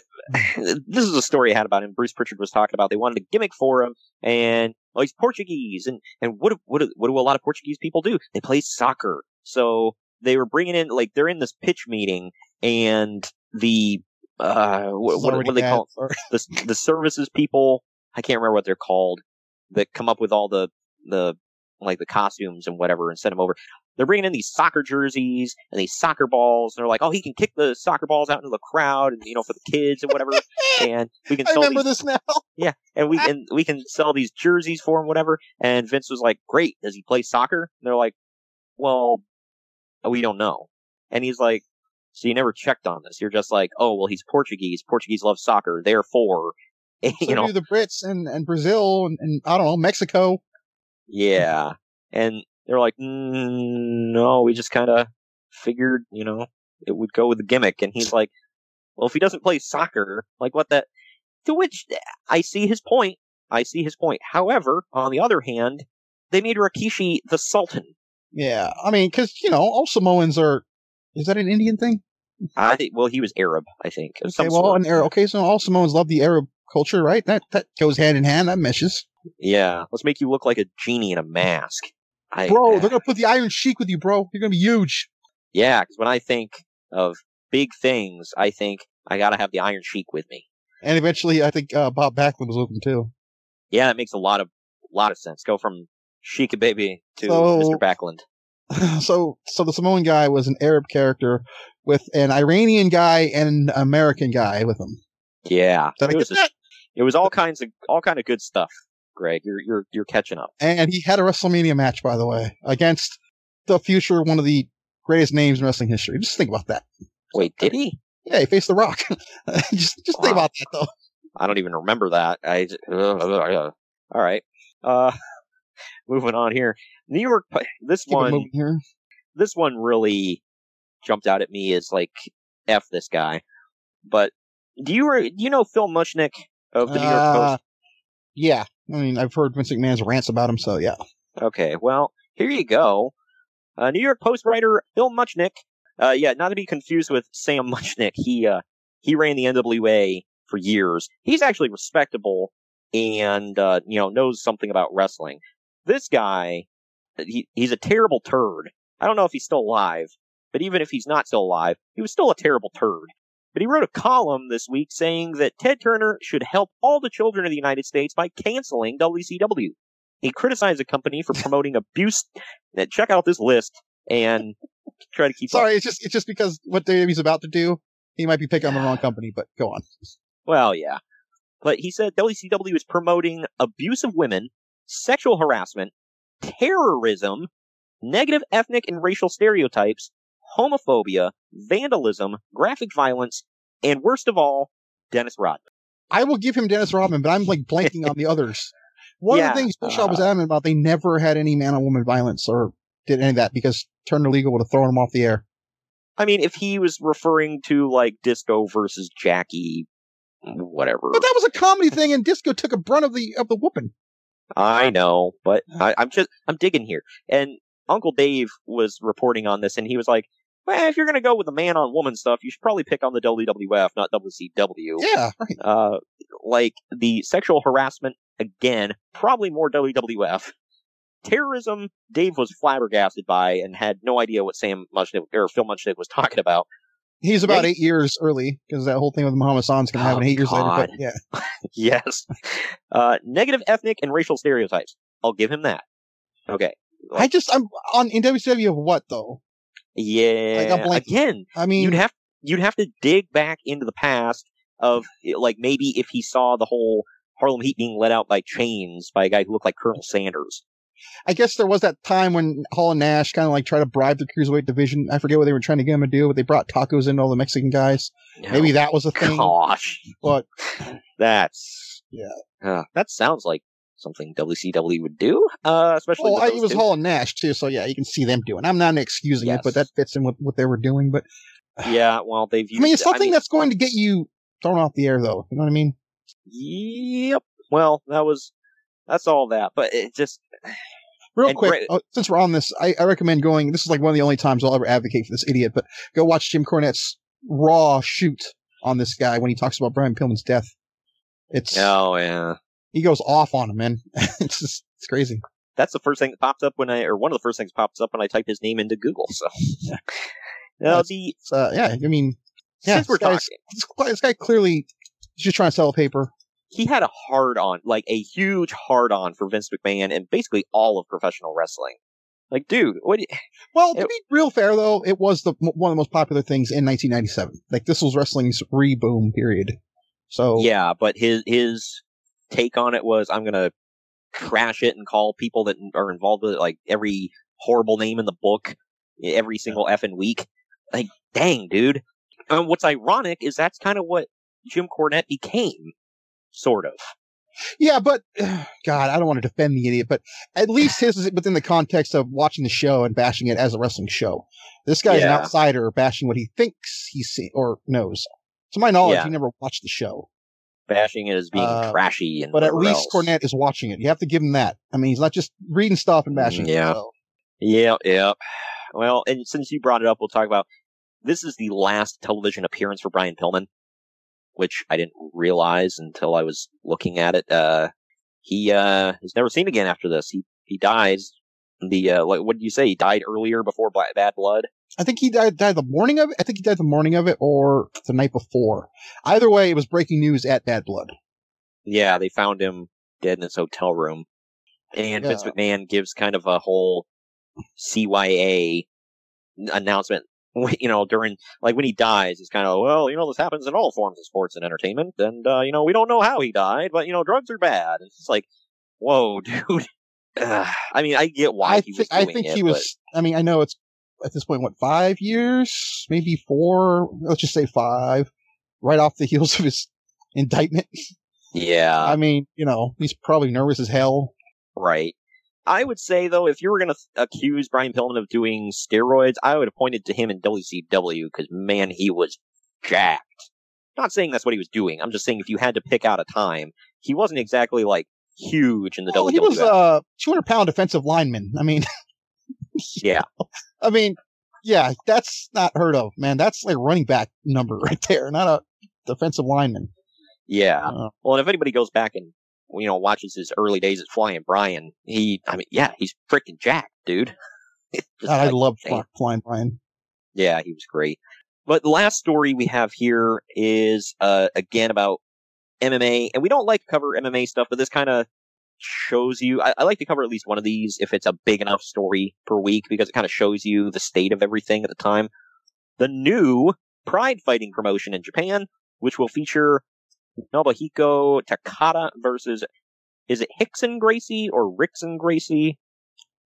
this is a story I had about him. Bruce Pritchard was talking about. They wanted a gimmick for him, and well, he's Portuguese, and and what what what do a lot of Portuguese people do? They play soccer. So they were bringing in like they're in this pitch meeting, and the uh what, what, what do they call the the services people? I can't remember what they're called that come up with all the the like the costumes and whatever and send them over. They're bringing in these soccer jerseys and these soccer balls. And they're like, oh, he can kick the soccer balls out into the crowd and you know for the kids and whatever. and we can I sell remember these, this now. yeah, and we can we can sell these jerseys for him, whatever. And Vince was like, great. Does he play soccer? And they're like, well, we don't know. And he's like, so you never checked on this. You're just like, oh, well, he's Portuguese. Portuguese love soccer. Therefore, you So know, do the Brits and, and Brazil and, and I don't know Mexico. Yeah. And they're like, mm, no, we just kind of figured, you know, it would go with the gimmick. And he's like, well, if he doesn't play soccer, like what that, to which I see his point. I see his point. However, on the other hand, they made Rikishi the Sultan. Yeah, I mean, because you know all Samoans are. Is that an Indian thing? I think, well, he was Arab, I think. Okay, well, sort. an Arab. Okay, so all Samoans love the Arab culture, right? That that goes hand in hand. That meshes. Yeah. Let's make you look like a genie in a mask. I, Bro, they're gonna put the Iron Sheik with you, bro. You're gonna be huge. Yeah, because when I think of big things, I think I gotta have the Iron Sheik with me. And eventually, I think uh, Bob Backlund was with him too. Yeah, that makes a lot of lot of sense. Go from Sheik Baby to So- Mr. Backlund. so, so the Samoan guy was an Arab character with an Iranian guy and an American guy with him. Yeah, it was just, it was all kinds of all kind of good stuff. Greg, you're you're you're catching up. And he had a WrestleMania match, by the way, against the future one of the greatest names in wrestling history. Just think about that. Wait, did he? Yeah, he faced The Rock. just just think about that, though. I don't even remember that. I j- all right. Uh, moving on here. New York. This Keep one. here. This one really jumped out at me as like f this guy. But do you do you know Phil Mushnick of the New York Uh, Post? Yeah, I mean, I've heard Vince McMahon's rants about him, so yeah. Okay, well, here you go. Uh, New York Post writer Phil Mushnick. Uh, yeah, not to be confused with Sam Muchnick. He, uh, he ran the NWA for years. He's actually respectable and, uh, you know, knows something about wrestling. This guy, uh, he, he's a terrible turd. I don't know if he's still alive, but even if he's not still alive, he was still a terrible turd. But he wrote a column this week saying that Ted Turner should help all the children of the United States by canceling WCW. He criticized the company for promoting abuse. Check out this list and try to keep up. Sorry, it's just it's just because what WWE's about to do, he might be picking on the wrong company. But go on. Well, yeah. But he said WCW is promoting abuse of women, sexual harassment, terrorism, negative ethnic and racial stereotypes, homophobia, vandalism, graphic violence, and worst of all, Dennis Rodman. I will give him Dennis Rodman, but I'm like blanking on the others. One Yeah, of the things was uh, adamant about, they never had any man on woman violence or did any of that because Turner Legal would have thrown him off the air. I mean, if he was referring to like Disco versus Jackie, whatever. But that was a comedy thing, and Disco took a brunt of the of the whooping. I know, but I, I'm just I'm digging here. And Uncle Dave was reporting on this, and he was like, well, if you're going to go with the man on woman stuff, you should probably pick on the WWF, not WCW. Yeah, right. Uh, like the sexual harassment, again, probably more WWF. Terrorism, Dave was flabbergasted by and had no idea what Sam Muchnick or Phil Mushnick was talking about. He's about eight years early because that whole thing with Muhammad Hassan's going to happen Oh, eight years later. But yeah, yes. Uh, negative ethnic and racial stereotypes. I'll give him that. Okay. I just I'm on in WCW of what though? Yeah. Like. Again, I mean, you'd have you'd have to dig back into the past of like maybe if he saw the whole Harlem Heat being let out by chains by a guy who looked like Colonel Sanders. I guess there was that time when Hall and Nash kind of like tried to bribe the cruiserweight division. I forget what they were trying to get him to do, but they brought tacos in all the Mexican guys. Maybe that was a thing. Gosh, But that's yeah. uh, that sounds like something WCW would do, uh, especially. I, it was two. Hall and Nash too, so yeah, you can see them doing. I'm not excusing it, but that fits in with what they were doing. But Yeah, well, they've. I mean, it's used- something that's going to get you thrown off the air, though. You know what I mean? Yep. Well, that was that's all that, but it just Real quick, Bra- uh, since we're on this, I, I recommend going. This is like one of the only times I'll ever advocate for this idiot, but go watch Jim Cornette's raw shoot on this guy when he talks about Brian Pillman's death. It's oh yeah, he goes off on him, man. it's just it's crazy. that's the first thing that pops up when I, or one of the first things pops up when I type his name into Google. So, now That's- the uh, yeah, I mean, yeah, since we're this, talking, this, guy- this guy clearly is just trying to sell a paper. He had a hard on, like a huge hard on for Vince McMahon and basically all of professional wrestling. Like, dude, what? do you- Well, to be real fair though, it was the one of the most popular things in 1997. Like this was wrestling's reboom period. So Yeah, but his his take on it was, I'm gonna trash it and call people that are involved with it like every horrible name in the book every single effing week. Like, dang, dude. Um, what's ironic is that's kind of what Jim Cornette became, sort of. Yeah, but God, I don't want to defend the idiot, but at least his is within the context of watching the show and bashing it as a wrestling show. This guy's an outsider bashing what he thinks he's seen or knows. To my knowledge, Yeah. he never watched the show. Bashing it as being Uh, trashy and But at least else. Cornette is watching it. You have to give him that. I mean, he's not just reading stuff and bashing Yeah. it. So. Yeah, yeah. Well, and since you brought it up, we'll talk about this is the last television appearance for Brian Pillman, which I didn't realize until I was looking at it. Uh, he uh is never seen again after this. He he dies. The uh, like, what did you say? He died earlier before Bla- Bad Blood. I think he died, died the morning of it. I think he died the morning of it or the night before. Either way, it was breaking news at Bad Blood. Yeah, they found him dead in his hotel room, and Vince McMahon gives kind of a whole CYA announcement. You know, during like when he dies, it's kind of well, you know, this happens in all forms of sports and entertainment, and uh, you know, we don't know how he died, but you know, drugs are bad. It's like, whoa, dude. I mean, I get why I he was think I think it, he was. I mean, I know it's at this point what five years, maybe four. Let's just say five, right off the heels of his indictment. yeah, I mean, you know, he's probably nervous as hell. Right. I would say though, if you were going to accuse Brian Pillman of doing steroids, I would have pointed to him in WCW because man, he was jacked. Not saying that's what he was doing. I'm just saying if you had to pick out a time, he wasn't exactly like huge in the Well, WWF. he was a 200 pound defensive lineman. I mean, yeah, I mean, yeah, that's not heard of, man. That's like running back number right there, not a defensive lineman. yeah. Uh, well, and if anybody goes back and you know watches his early days at Flying Brian, he, I mean, yeah, he's freaking jacked, dude. I like, love. Flying Brian. Yeah, he was great. But the last story we have here is uh, again about MMA, and we don't like to cover MMA stuff, but this kind of shows you. I, I like to cover at least one of these if it's a big enough story per week because it kind of shows you the state of everything at the time. The new Pride fighting promotion in Japan, which will feature Nobuhiko Takada versus is it Hickson Gracie or Rickson Gracie?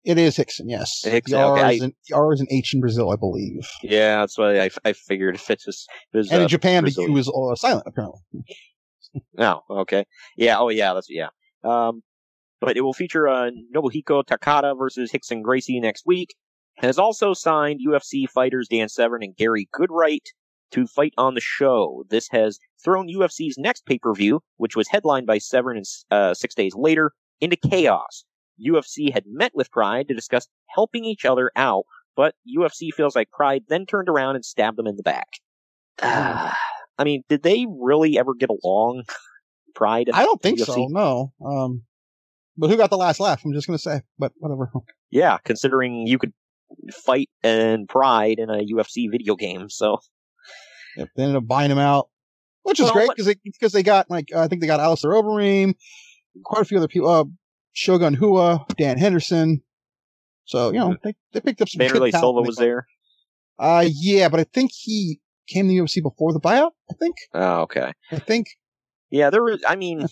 It is Hickson, yes. Hickson, the, R okay, is an, the R is an H in Brazil, I believe. Yeah, that's what I, I figured. If it's just, it was, and uh, in Japan, the Brazilian. U is uh, silent, apparently. Oh, okay. Yeah, oh yeah, that's, yeah. Um, but it will feature, uh, Nobuhiko Takada versus Hickson Gracie next week. Has also signed UFC fighters Dan Severn and Gary Goodridge to fight on the show. This has thrown UFC's next pay-per-view, which was headlined by Severn and, uh, six days later, into chaos. UFC had met with Pride to discuss helping each other out but UFC feels like Pride then turned around and stabbed them in the back. Uh, I mean, did they really ever get along? Pride? I don't think UFC? so. No. Um, but who got the last laugh? I'm just gonna say, but whatever. Yeah, considering you could fight and Pride in a UFC video game, so Yep, they ended up buying him out, which is Well, great because they because they got like I think they got Alistair Overeem, quite a few other people, uh, Shogun Hua, Dan Henderson. So you know they they picked up some. Wanderlei Silva was there. Uh, yeah, but I think he came to the UFC before the buyout. I think. Oh, okay. I think. Yeah, there was. I mean,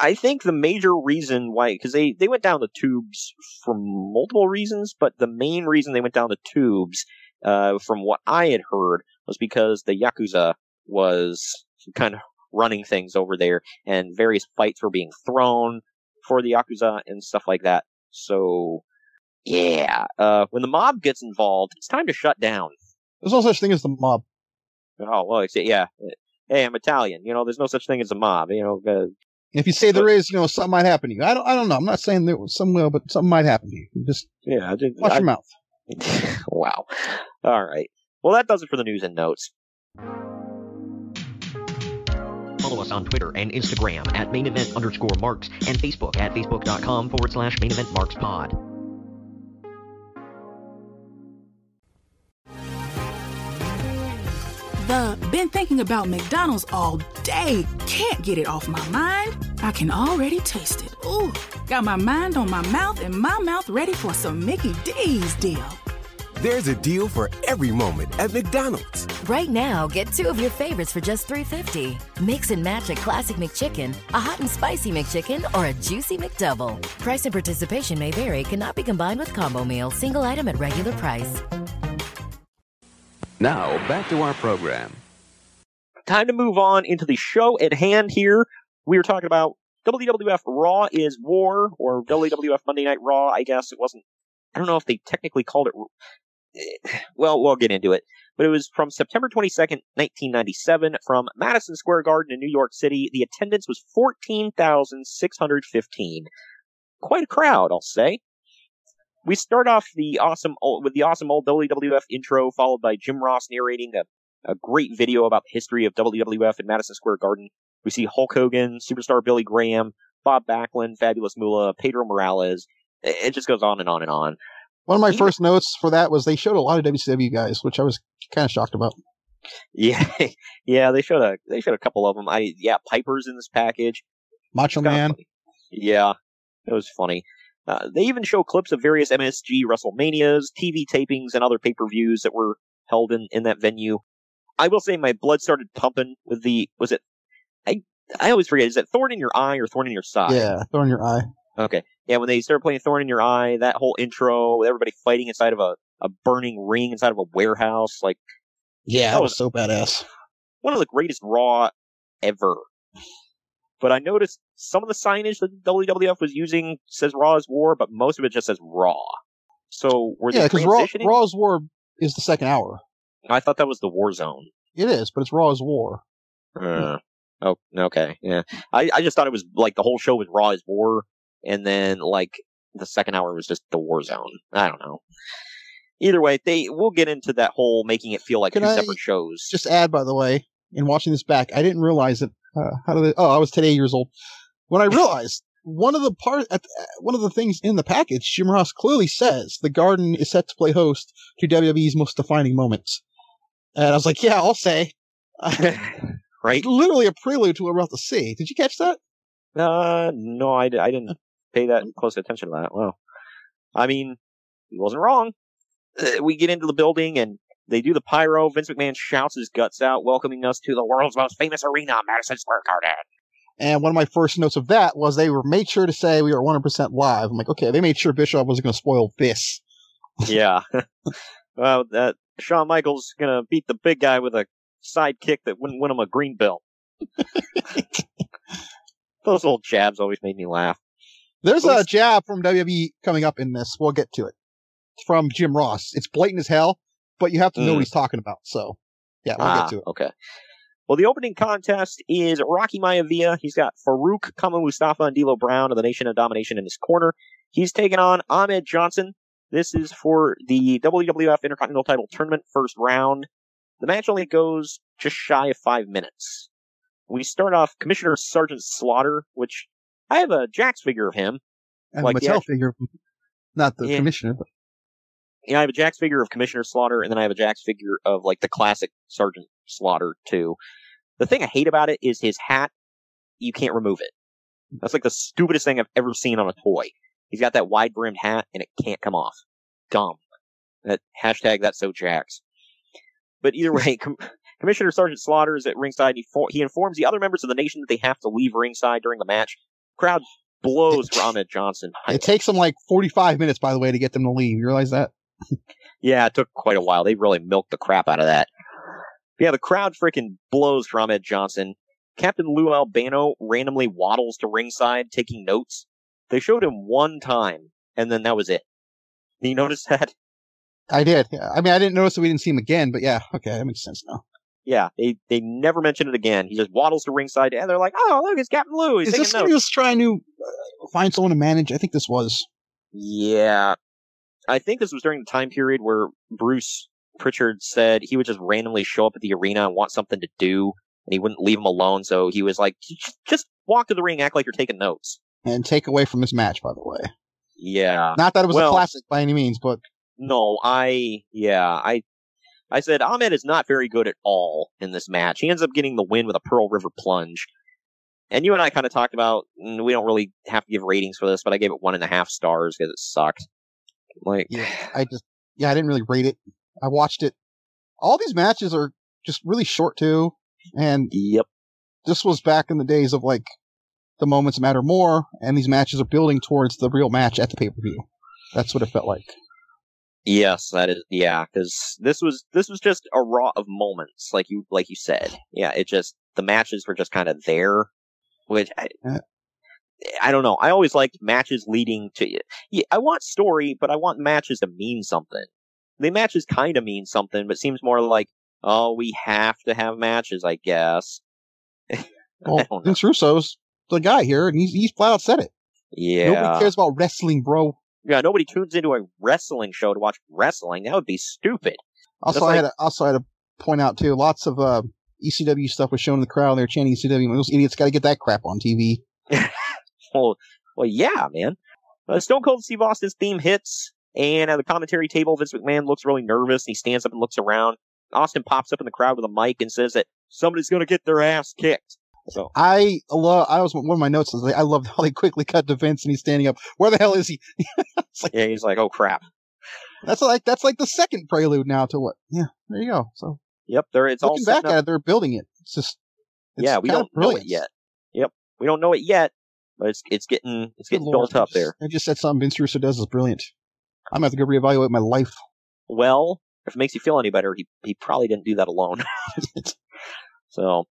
I think the major reason why, because they they went down the tubes for multiple reasons, but the main reason they went down the tubes, uh, from what I had heard, was because the yakuza was kind of running things over there, and various fights were being thrown for the yakuza and stuff like that. So, yeah, uh, when the mob gets involved, it's time to shut down. There's no such thing as the mob. Oh, well, it's, yeah. Hey, I'm Italian. You know, there's no such thing as a mob. You know, uh, If you say there is, you know, something might happen to you. I don't. I don't know. I'm not saying there was some will, but something might happen to you. Just yeah. I did, watch I- your mouth. wow. All right. Well, that does it for the news and notes. Follow us on Twitter and Instagram at main event underscore marks and Facebook at facebook.com forward slash main event marks pod. The been thinking about McDonald's all day. Can't get it off my mind. I can already taste it. Ooh, got my mind on my mouth and my mouth ready for some Mickey D's deal. There's a deal for every moment at McDonald's. Right now, get two of your favorites for just $3.50. Mix and match a classic McChicken, a hot and spicy McChicken, or a juicy McDouble. Price and participation may vary, cannot be combined with combo meal, single item at regular price. Now, back to our program. Time to move on into the show at hand here. We were talking about WWF Raw is War, or WWF Monday Night Raw, I guess. It wasn't, I don't know if they technically called it, well, we'll get into it. But it was from September 22nd, 1997, from Madison Square Garden in New York City. The attendance was 14,615. Quite a crowd, I'll say. We start off the awesome old, with the awesome old WWF intro, followed by Jim Ross narrating a, a great video about the history of WWF in Madison Square Garden. We see Hulk Hogan, superstar Billy Graham, Bob Backlund, Fabulous Moolah, Pedro Morales. It it just goes on and on and on. One of my first notes for that was they showed a lot of WCW guys, which I was kind of shocked about. Yeah, yeah, they showed a they showed a couple of them. I yeah, Piper's in this package. Macho Man. funny. Yeah, it was funny. Uh, they even show clips of various MSG WrestleManias, TV tapings, and other pay per views that were held in, in that venue. I will say my blood started pumping with the was it I I always forget is it Thorn in Your Eye or Thorn in Your Side? Yeah, thorn in your eye. Okay. Yeah, when they started playing Thorn in Your Eye, that whole intro with everybody fighting inside of a, a burning ring inside of a warehouse, like Yeah, That was- was so badass. one of the greatest Raw ever. But I noticed some of the signage that WWF was using says Raw is War, but most of it just says Raw. So were Yeah, because Raw, transitioning? Raw's War is the second hour. I thought that was the War Zone. It is, but it's Raw's War. Uh, oh, okay, yeah. I, I just thought it was like the whole show was Raw is War, and then like the second hour was just the War Zone. I don't know. Either way, they we'll get into that whole making it feel like Can two I separate shows. Just add, by the way, in watching this back, I didn't realize that. Uh, how did I, oh, I was 10 years old when I realized one of the part, at, one of the things in the package, Jim Ross clearly says the Garden is set to play host to WWE's most defining moments, and I was like, yeah, I'll say. right? Literally a prelude to what we're about to see. Did you catch that? Uh, no, I, I didn't pay that close attention to that. Wow. I mean, he wasn't wrong. Uh, we get into the building and they do the pyro. Vince McMahon shouts his guts out, welcoming us to the world's most famous arena, Madison Square Garden. And one of my first notes of that was they were made sure to say we are 100% live. I'm like, okay, they made sure Bischoff wasn't going to spoil this. yeah. well, that Shawn Michaels gonna beat the big guy with a sidekick that wouldn't win him a green belt. Those old jabs always made me laugh. There's a jab from WWE coming up in this. We'll get to it. From Jim Ross. It's blatant as hell, but you have to know Mm. what he's talking about. So, yeah, we'll ah, get to it. Okay. Well, the opening contest is Rocky Maivia. He's got Farouk Kama Mustafa and D'Lo Brown of the Nation of Domination in his corner. He's taking on Ahmed Johnson. This is for the WWF Intercontinental Title Tournament first round. The match only goes just shy of five minutes. We start off Commissioner Sergeant Slaughter, which I have a Jakks figure of him. And Like a Mattel figure, not the Yeah. commissioner, but Yeah, I have a Jakks figure of Commissioner Slaughter, and then I have a Jakks figure of like the classic Sergeant Slaughter too. The thing I hate about it is his hat. You can't remove it. That's like the stupidest thing I've ever seen on a toy. He's got that wide brimmed hat, and it can't come off. Dumb. That hashtag that's so Jakks. But either way, Com- Commissioner Sergeant Slaughter is at ringside. He, for- he informs the other members of the nation that they have to leave ringside during the match. Crowd blows Ahmed Johnson. it takes them like 45 minutes, by the way, to get them to leave. You realize that? Yeah, it took quite a while. They really milked the crap out of that. But yeah, the crowd freaking blows for Johnson. Captain Lou Albano randomly waddles to ringside taking notes. They showed him one time, and then that was it. You notice that? I did. I mean, I didn't notice that we didn't see him again, but yeah, okay, that makes sense now. Yeah, they, they never mention it again. He just waddles to ringside, and they're like, "Oh, look, it's Captain Lou. He's Is this when notes." he was trying to uh, find someone to manage? I think this was. Yeah. I think this was during the time period where Bruce Pritchard said he would just randomly show up at the arena and want something to do, and he wouldn't leave him alone. So he was like, "Just- just walk to the ring, act like you're taking notes. And take away from this match, by the way. Yeah. Not that it was Well, a classic by any means, but No, I, yeah, I, I said Ahmed is not very good at all in this match. He ends up getting the win with a Pearl River plunge. And you and I kind of talked about, mm, we don't really have to give ratings for this, but I gave it one and a half stars because it sucked. Like, yeah, I just, yeah, I didn't really rate it. I watched it. All these matches are just really short too. And yep. this was back in the days of like the moments matter more, and these matches are building towards the real match at the pay per view. That's what it felt like. Yes, that is yeah, because this was this was just a raw of moments, like you like you said. Yeah, it just the matches were just kind of there, which I, I don't know. I always liked matches leading to. Yeah, I want story, but I want matches to mean something. The matches kind of mean something, but seems more like oh, we have to have matches, I guess. Well, Vince Russo's the guy here, and he's he's flat out said it. Yeah, Nobody cares about wrestling, bro. Yeah, nobody tunes into a wrestling show to watch wrestling. That would be stupid. Also, That's I had to, also I had to point out too. Lots of uh, ECW stuff was shown in the crowd. and They were chanting ECW. Those idiots got to get that crap on TV. well, well, yeah, man. Uh, Stone Cold Steve Austin's theme hits, and at the commentary table, Vince McMahon looks really nervous. And he stands up and looks around. Austin pops up in the crowd with a mic and says that somebody's going to get their ass kicked. So I love. I was one of my notes was like, I love how they quickly cut to Vince and he's standing up. Where the hell is he? yeah, he's like, oh crap. That's like that's like the second prelude now to what? Yeah, there you go. So Yep, there it's all looking back at it, they're building it. It's just it's yeah, we don't know it yet. Yep, we don't know it yet, but it's it's getting it's getting Lord, built up I just- there. I just said something Vince Russo does is brilliant. I'm gonna have to go reevaluate my life. Well, if it makes you feel any better, he he probably didn't do that alone. so,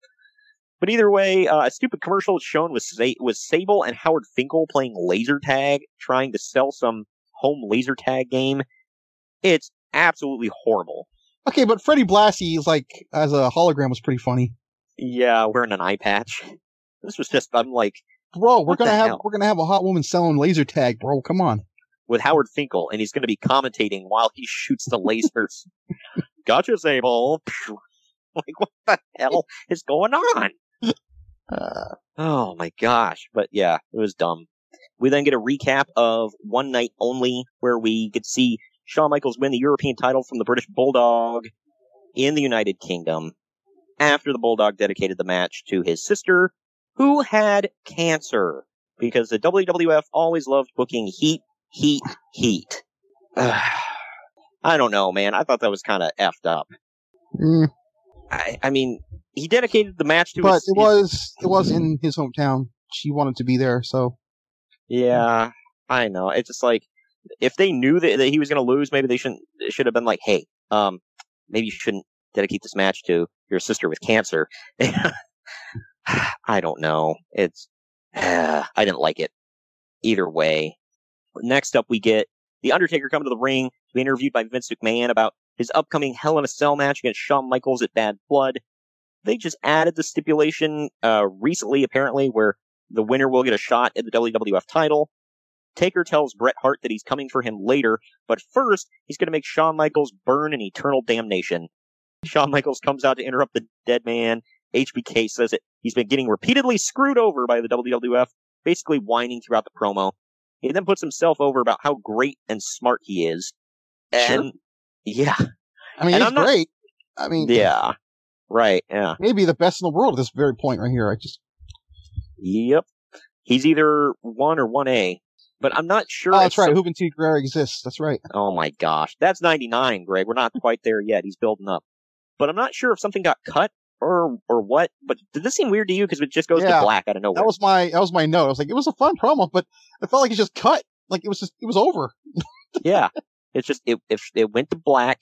but either way, uh, a stupid commercial shown with Sa- with Sable and Howard Finkel playing laser tag, trying to sell some home laser tag game. It's absolutely horrible. Okay, but Freddie Blassie is like as a hologram was pretty funny. Yeah, wearing an eye patch. This was just I'm like Bro, we're gonna have hell? we're gonna have a hot woman selling laser tag, bro. Come on. with Howard Finkel, and he's going to be commentating while he shoots the lasers. gotcha, Sable. like what the hell is going on? Uh, Oh my gosh. But yeah, it was dumb. We then get a recap of One Night Only, where we get to see Shawn Michaels win the European title from the British Bulldog in the United Kingdom after the Bulldog dedicated the match to his sister, who had cancer. Because the WWF always loved booking heat, heat, heat. I don't know, man. I thought that was kind of effed up. mm, I, I mean, he dedicated the match to but his, it was it was in his hometown. She wanted to be there, so Yeah, I know. It's just like if they knew that, that he was going to lose, maybe they shouldn't. Should have been like, "Hey, um, maybe you shouldn't dedicate this match to your sister with cancer." I don't know. It's I didn't like it either way. Next up, we get the Undertaker coming to the ring to be interviewed by Vince McMahon about his upcoming Hell in a Cell match against Shawn Michaels at Bad Blood. They just added the stipulation uh, recently, apparently, where the winner will get a shot at the WWF title. Taker tells Bret Hart that he's coming for him later, but first he's going to make Shawn Michaels burn in eternal damnation. Shawn Michaels comes out to interrupt the dead man. HBK says that he's been getting repeatedly screwed over by the WWF, basically whining throughout the promo. He then puts himself over about how great and smart he is. And Sure. Yeah. I mean, And he's I'm not- great. I mean, Yeah. Right, yeah. maybe the best in the world at this very point right here. I just, Yep. He's either 1 or 1A. But I'm not sure oh, that's right. some- T. Guerrero exists. That's right. Oh my gosh. That's 99, Greg. We're not quite there yet. He's building up. But I'm not sure if something got cut or or what. But did this seem weird to you? Because it just goes Yeah. to black out of nowhere. That was my, that was my note. I was like, it was a fun promo, but it felt like it just cut. Like it was just, it was over. yeah. It's just, it, if it went to black,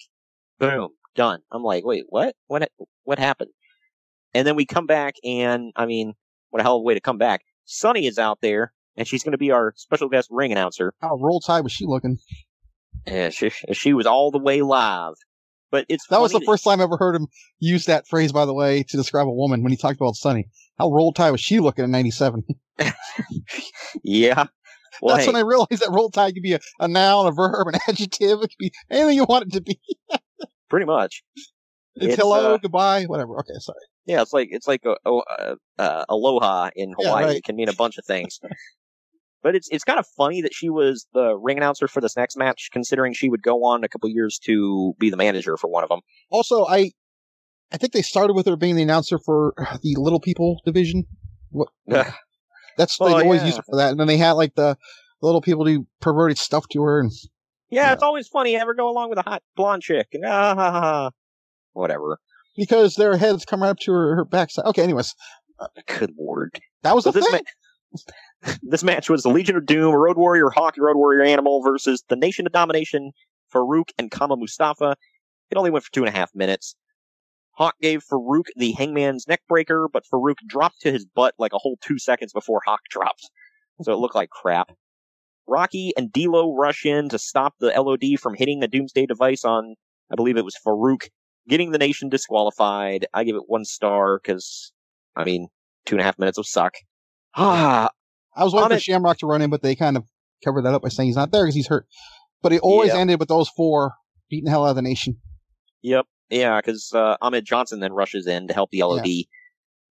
boom, done. I'm like, wait, what? What, what happened? And then we come back and, I mean, what a hell of a way to come back. Sunny is out there and she's going to be our special guest ring announcer. How roll tide was she looking? Yeah, she, she was all the way live. But it's That was the first time I ever heard him use that phrase, by the way, to describe a woman when he talked about Sunny. How roll tide was she looking in 97? Yeah. Well, That's hey, when I realized that roll tide could be a, a noun, a verb, an adjective. It could be anything you want it to be. pretty much. It's, It's, hello, uh, goodbye, whatever. Okay, sorry. Yeah, it's like it's like uh, uh, aloha in Yeah, Hawaii. right. It can mean a bunch of things. but it's it's kind of funny that she was the ring announcer for this next match, considering she would go on a couple years to be the manager for one of them. Also, I I think they started with her being the announcer for the Little People division. What? That's they always yeah. use her for that. And then they had like the Little People do perverted stuff to her, and Yeah, it's always funny. Ever go along with a hot blonde chick? And, ah, ha, ha, ha. Whatever. because their heads come right up to her, her backside. Okay, anyways, Good lord. that was the So this thing. ma- this match was the Legion of Doom, Road Warrior Hawk, Road Warrior Animal versus the Nation of Domination, Farouk and Kama Mustafa. It only went for two and a half minutes. Hawk gave Farouk the Hangman's neckbreaker, but Farouk dropped to his butt like a whole two seconds before Hawk dropped. So it looked like crap. Rocky and D'Lo rush in to stop the LOD from hitting the Doomsday device on, I believe it was Farouk, getting the Nation disqualified. I give it one star because, I mean, two and a half minutes of suck. Ah, I was waiting for it- Shamrock to run in, but they kind of covered that up by saying he's not there because he's hurt. But it always Yeah. ended with those four beating the hell out of the nation. Yep. Yeah, because uh, Ahmed Johnson then rushes in to help the LOD.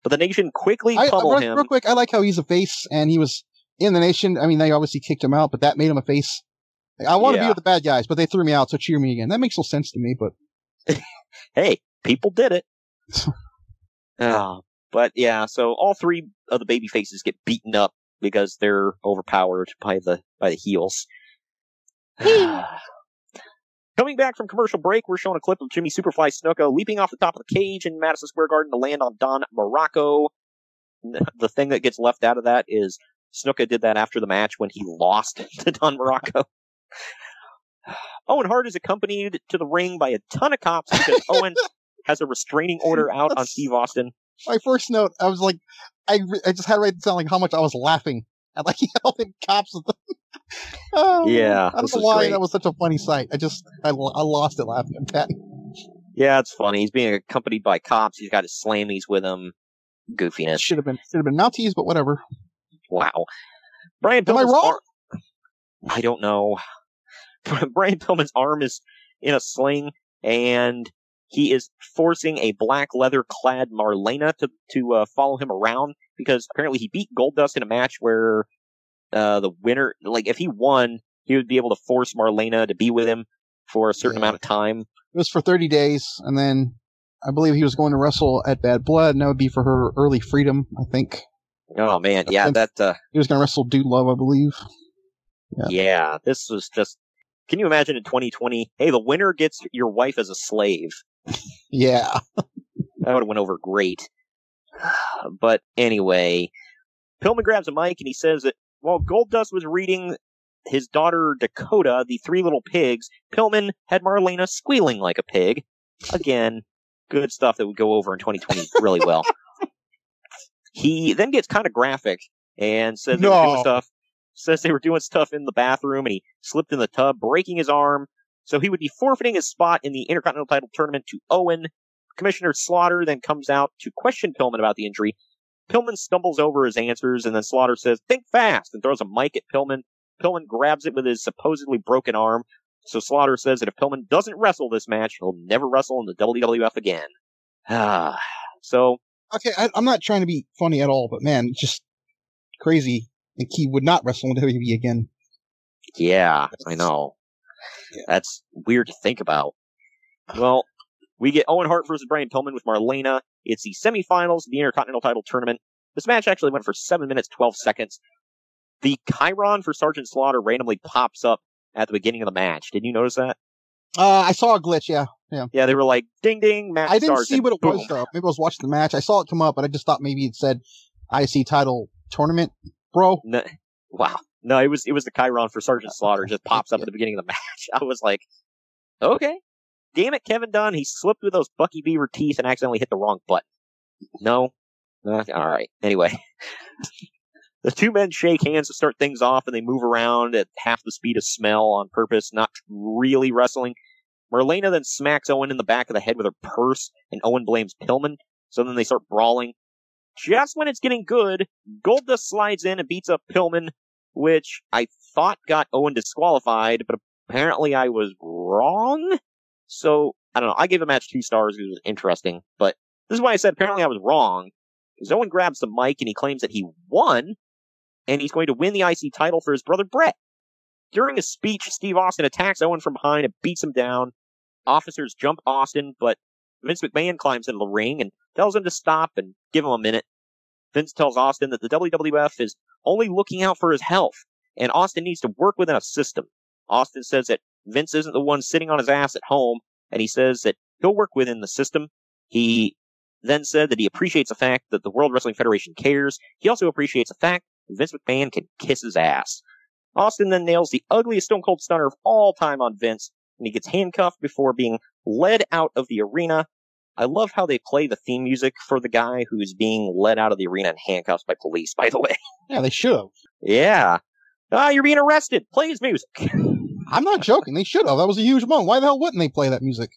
But the Nation quickly I, uh, pummel real, him. real quick, I like how he's a face and he was in the nation. I mean, they obviously kicked him out, but that made him a face. I want to Yeah. be with the bad guys, but they threw me out, so cheer me again. That makes no sense to me, but Hey, people did it. Oh, but yeah, so all three of the baby faces get beaten up because they're overpowered by the by the heels. Coming back from commercial break, we're showing a clip of Jimmy Superfly Snuka leaping off the top of the cage in Madison Square Garden to land on Don Muraco. The thing that gets left out of that is Snuka did that after the match when he lost to Don Muraco. Owen Hart is accompanied to the ring by a ton of cops because Owen has a restraining order out on Steve Austin. my first note, I was like, I, I just had to write down like how much I was laughing at like the cops. with the- oh, Yeah, I don't know why great. that was such a funny sight. I just I, I lost it laughing at that. Yeah, it's funny. He's being accompanied by cops. He's got his slammies with him. Goofiness. Should have been should have been Mounties, but whatever. Wow. Brian Am I wrong? arm- I don't know. Brian Pillman's arm is in a sling, and he is forcing a black leather clad Marlena to to uh, follow him around because apparently he beat Goldust in a match where uh, the winner, like if he won, he would be able to force Marlena to be with him for a certain amount of time. It was for 30 days, and then I believe he was going to wrestle at Bad Blood, and that would be for her early freedom, I think. Oh man, yeah, And- that. Uh, He was going to wrestle Dude Love, I believe. Yeah. this was just. Can you imagine in 2020? Hey, the winner gets your wife as a slave. Yeah. That would have went over great. But anyway, Pillman grabs a mic and he says that while Goldust was reading his daughter Dakota, the three little pigs, Pillman had Marlena squealing like a pig. Again, good stuff that would go over in 2020 really well. He then gets kind of graphic and says they were doing stuff. Says they were doing stuff in the bathroom and he slipped in the tub, breaking his arm. So he would be forfeiting his spot in the Intercontinental title tournament to Owen. Commissioner Slaughter then comes out to question Pillman about the injury. Pillman stumbles over his answers and then Slaughter says, think fast and throws a mic at Pillman. Pillman grabs it with his supposedly broken arm. So Slaughter says that if Pillman doesn't wrestle this match, he'll never wrestle in the WWF again. Ah, so Okay, I, I'm not trying to be funny at all, but man, it's just crazy. And he would not wrestle in WWE again. Yeah, I know. That's weird to think about. Well, we get Owen Hart versus Brian Pillman with Marlena. It's the semifinals of the Intercontinental title tournament. This match actually went for 7 minutes 12 seconds. The chyron for Sergeant Slaughter randomly pops up at the beginning of the match. Did you notice that? Uh, I saw a glitch. Yeah, yeah. Yeah, they were like, ding ding, match I didn't starts, see what it boom. was though. Maybe I was watching the match. I saw it come up, but I just thought maybe it said IC title tournament, bro. No, wow. No, it was it was the chyron for Sergeant Slaughter just pops up at the beginning of the match. I was like, okay. Damn it, Kevin Dunn. He slipped with those Bucky Beaver teeth and accidentally hit the wrong button. No. Uh, all right. Anyway. the two men shake hands to start things off and they move around at half the speed of smell on purpose, not really wrestling. Marlena then smacks Owen in the back of the head with her purse and Owen blames Pillman. So then they start brawling. Just when it's getting good, Goldust slides in and beats up Pillman, which I thought got Owen disqualified, but apparently I was wrong. So, I don't know. I gave the match two stars because it was interesting, but this is why I said apparently I was wrong. Because Owen grabs the mic and he claims that he won, and he's going to win the IC title for his brother Bret. During a speech, Steve Austin attacks Owen from behind and beats him down. Officers jump Austin, but Vince McMahon climbs into the ring and tells him to stop and give him a minute. Vince tells Austin that the WWF is only looking out for his health, and Austin needs to work within a system. Austin says that Vince isn't the one sitting on his ass at home, and he says that he'll work within the system. He then said that he appreciates the fact that the World Wrestling Federation cares. He also appreciates the fact that Vince McMahon can kiss his ass. Austin then nails the ugliest Stone Cold Stunner of all time on Vince, and he gets handcuffed before being led out of the arena. I love how they play the theme music for the guy who's being led out of the arena in handcuffs by police, by the way. Yeah, they should have. yeah. Ah, you're being arrested. Play his music. I'm not joking. They should have. That was a huge moment. Why the hell wouldn't they play that music?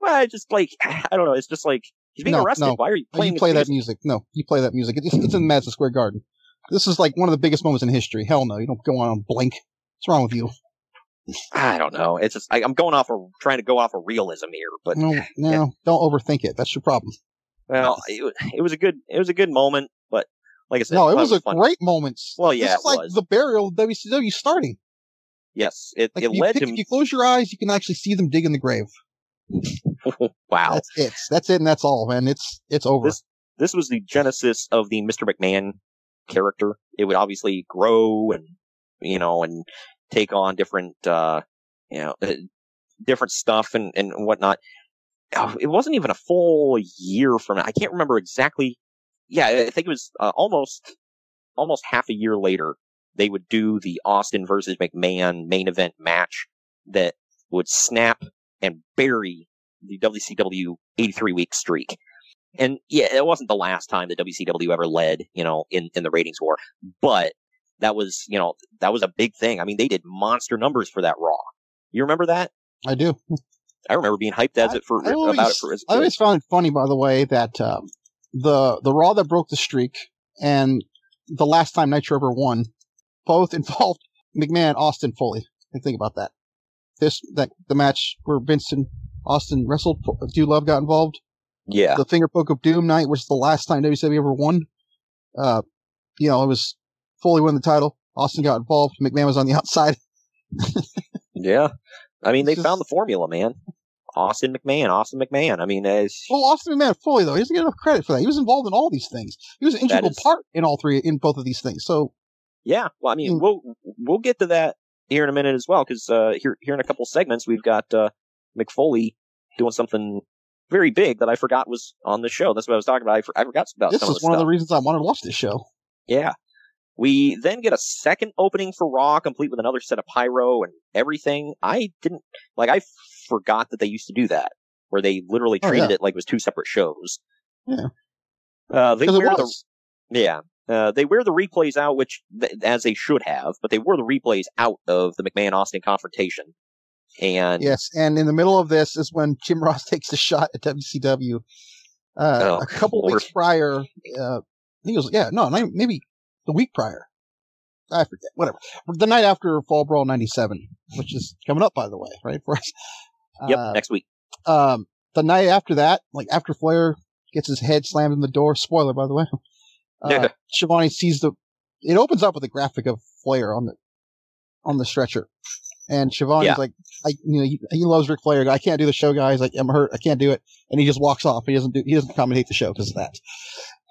Well, it's just like, I don't know. It's just like, he's being no, arrested. no. Why are you playing you play that music? No, you play that music. It's, it's in Madison Square Garden. This is like one of the biggest moments in history. Hell no, you don't go on and blink. What's wrong with you? I don't know. It's just, I, I'm going off of, trying to go off of realism here, but No, no, don't overthink it. That's your problem. Well, it, it was a good it was a good moment, but like I said, No, it that was a fun. great moment. Well, yeah, this is like was. the burial of WCW starting. Yes, it, Like it led pick- to if you close your eyes, you can actually see them dig in the grave. wow. That's it. That's it, and that's all, man. It's it's over. This this was the genesis of the Mr. McMahon character. It would obviously grow and you know and take on different uh you know uh, different stuff and and whatnot. Oh, It wasn't even a full year from. I can't remember exactly. Yeah, I think it was uh, almost almost half a year later. They would do the Austin versus McMahon main event match that would snap and bury the WCW 83 week streak. And yeah, it wasn't the last time the WCW ever led, you know, in, in the ratings war, but that was, you know, that was a big thing. I mean, they did monster numbers for that Raw. You remember that? I do. I remember being hyped as it for I always, about it for I always found it funny, by the way, that um, the the Raw that broke the streak and the last time Nitro ever won both involved McMahon, Austin, Foley. And think about that. This that the match where Vincent Austin wrestled, Dude Love got involved. Yeah. The Finger Poke of Doom night was the last time WCW ever won. Uh, you know, it was Foley won the title. Austin got involved. McMahon was on the outside. Yeah. I mean, they found the formula, man. Austin McMahon, Austin McMahon. I mean, it's, Well, Austin McMahon Foley though, he doesn't get enough credit for that. He was involved in all these things. He was an integral is- part in all three, in both of these things. So yeah. Well, I mean, we'll we'll get to that here in a minute as well, because uh, here here in a couple segments we've got uh, Mick Foley doing something very big that I forgot was on the show. That's what I was talking about. I, for, I forgot about this is one of the reasons I wanted to watch this show. Yeah. We then get a second opening for Raw, complete with another set of pyro and everything. I didn't like. I forgot that they used to do that, where they literally Oh, treated yeah. it like it was two separate shows. Yeah. Uh, they wear the yeah. Uh, they wear the replays out, which th- as they should have, but they wore the replays out of the McMahon Austin confrontation. And Yes, and in the middle of this is when Jim Ross takes a shot at WCW. Uh, Oh, a couple Lord. weeks prior, uh, I think it was yeah, no, maybe the week prior. I forget, whatever. The night after Fall Brawl 97, which is coming up, by the way, right? For us. Yep, Uh, next week. Um, the night after that, like after Flair gets his head slammed in the door, spoiler, by the way, uh, Schiavone sees the, it opens up with a graphic of Flair on the, on the stretcher. And Schiavone's Yeah. like, I, you know, he, he loves Ric Flair. I can't do the show, guys. Like, I'm hurt. I can't do it. And he just walks off. He doesn't do, he doesn't commentate the show because of that.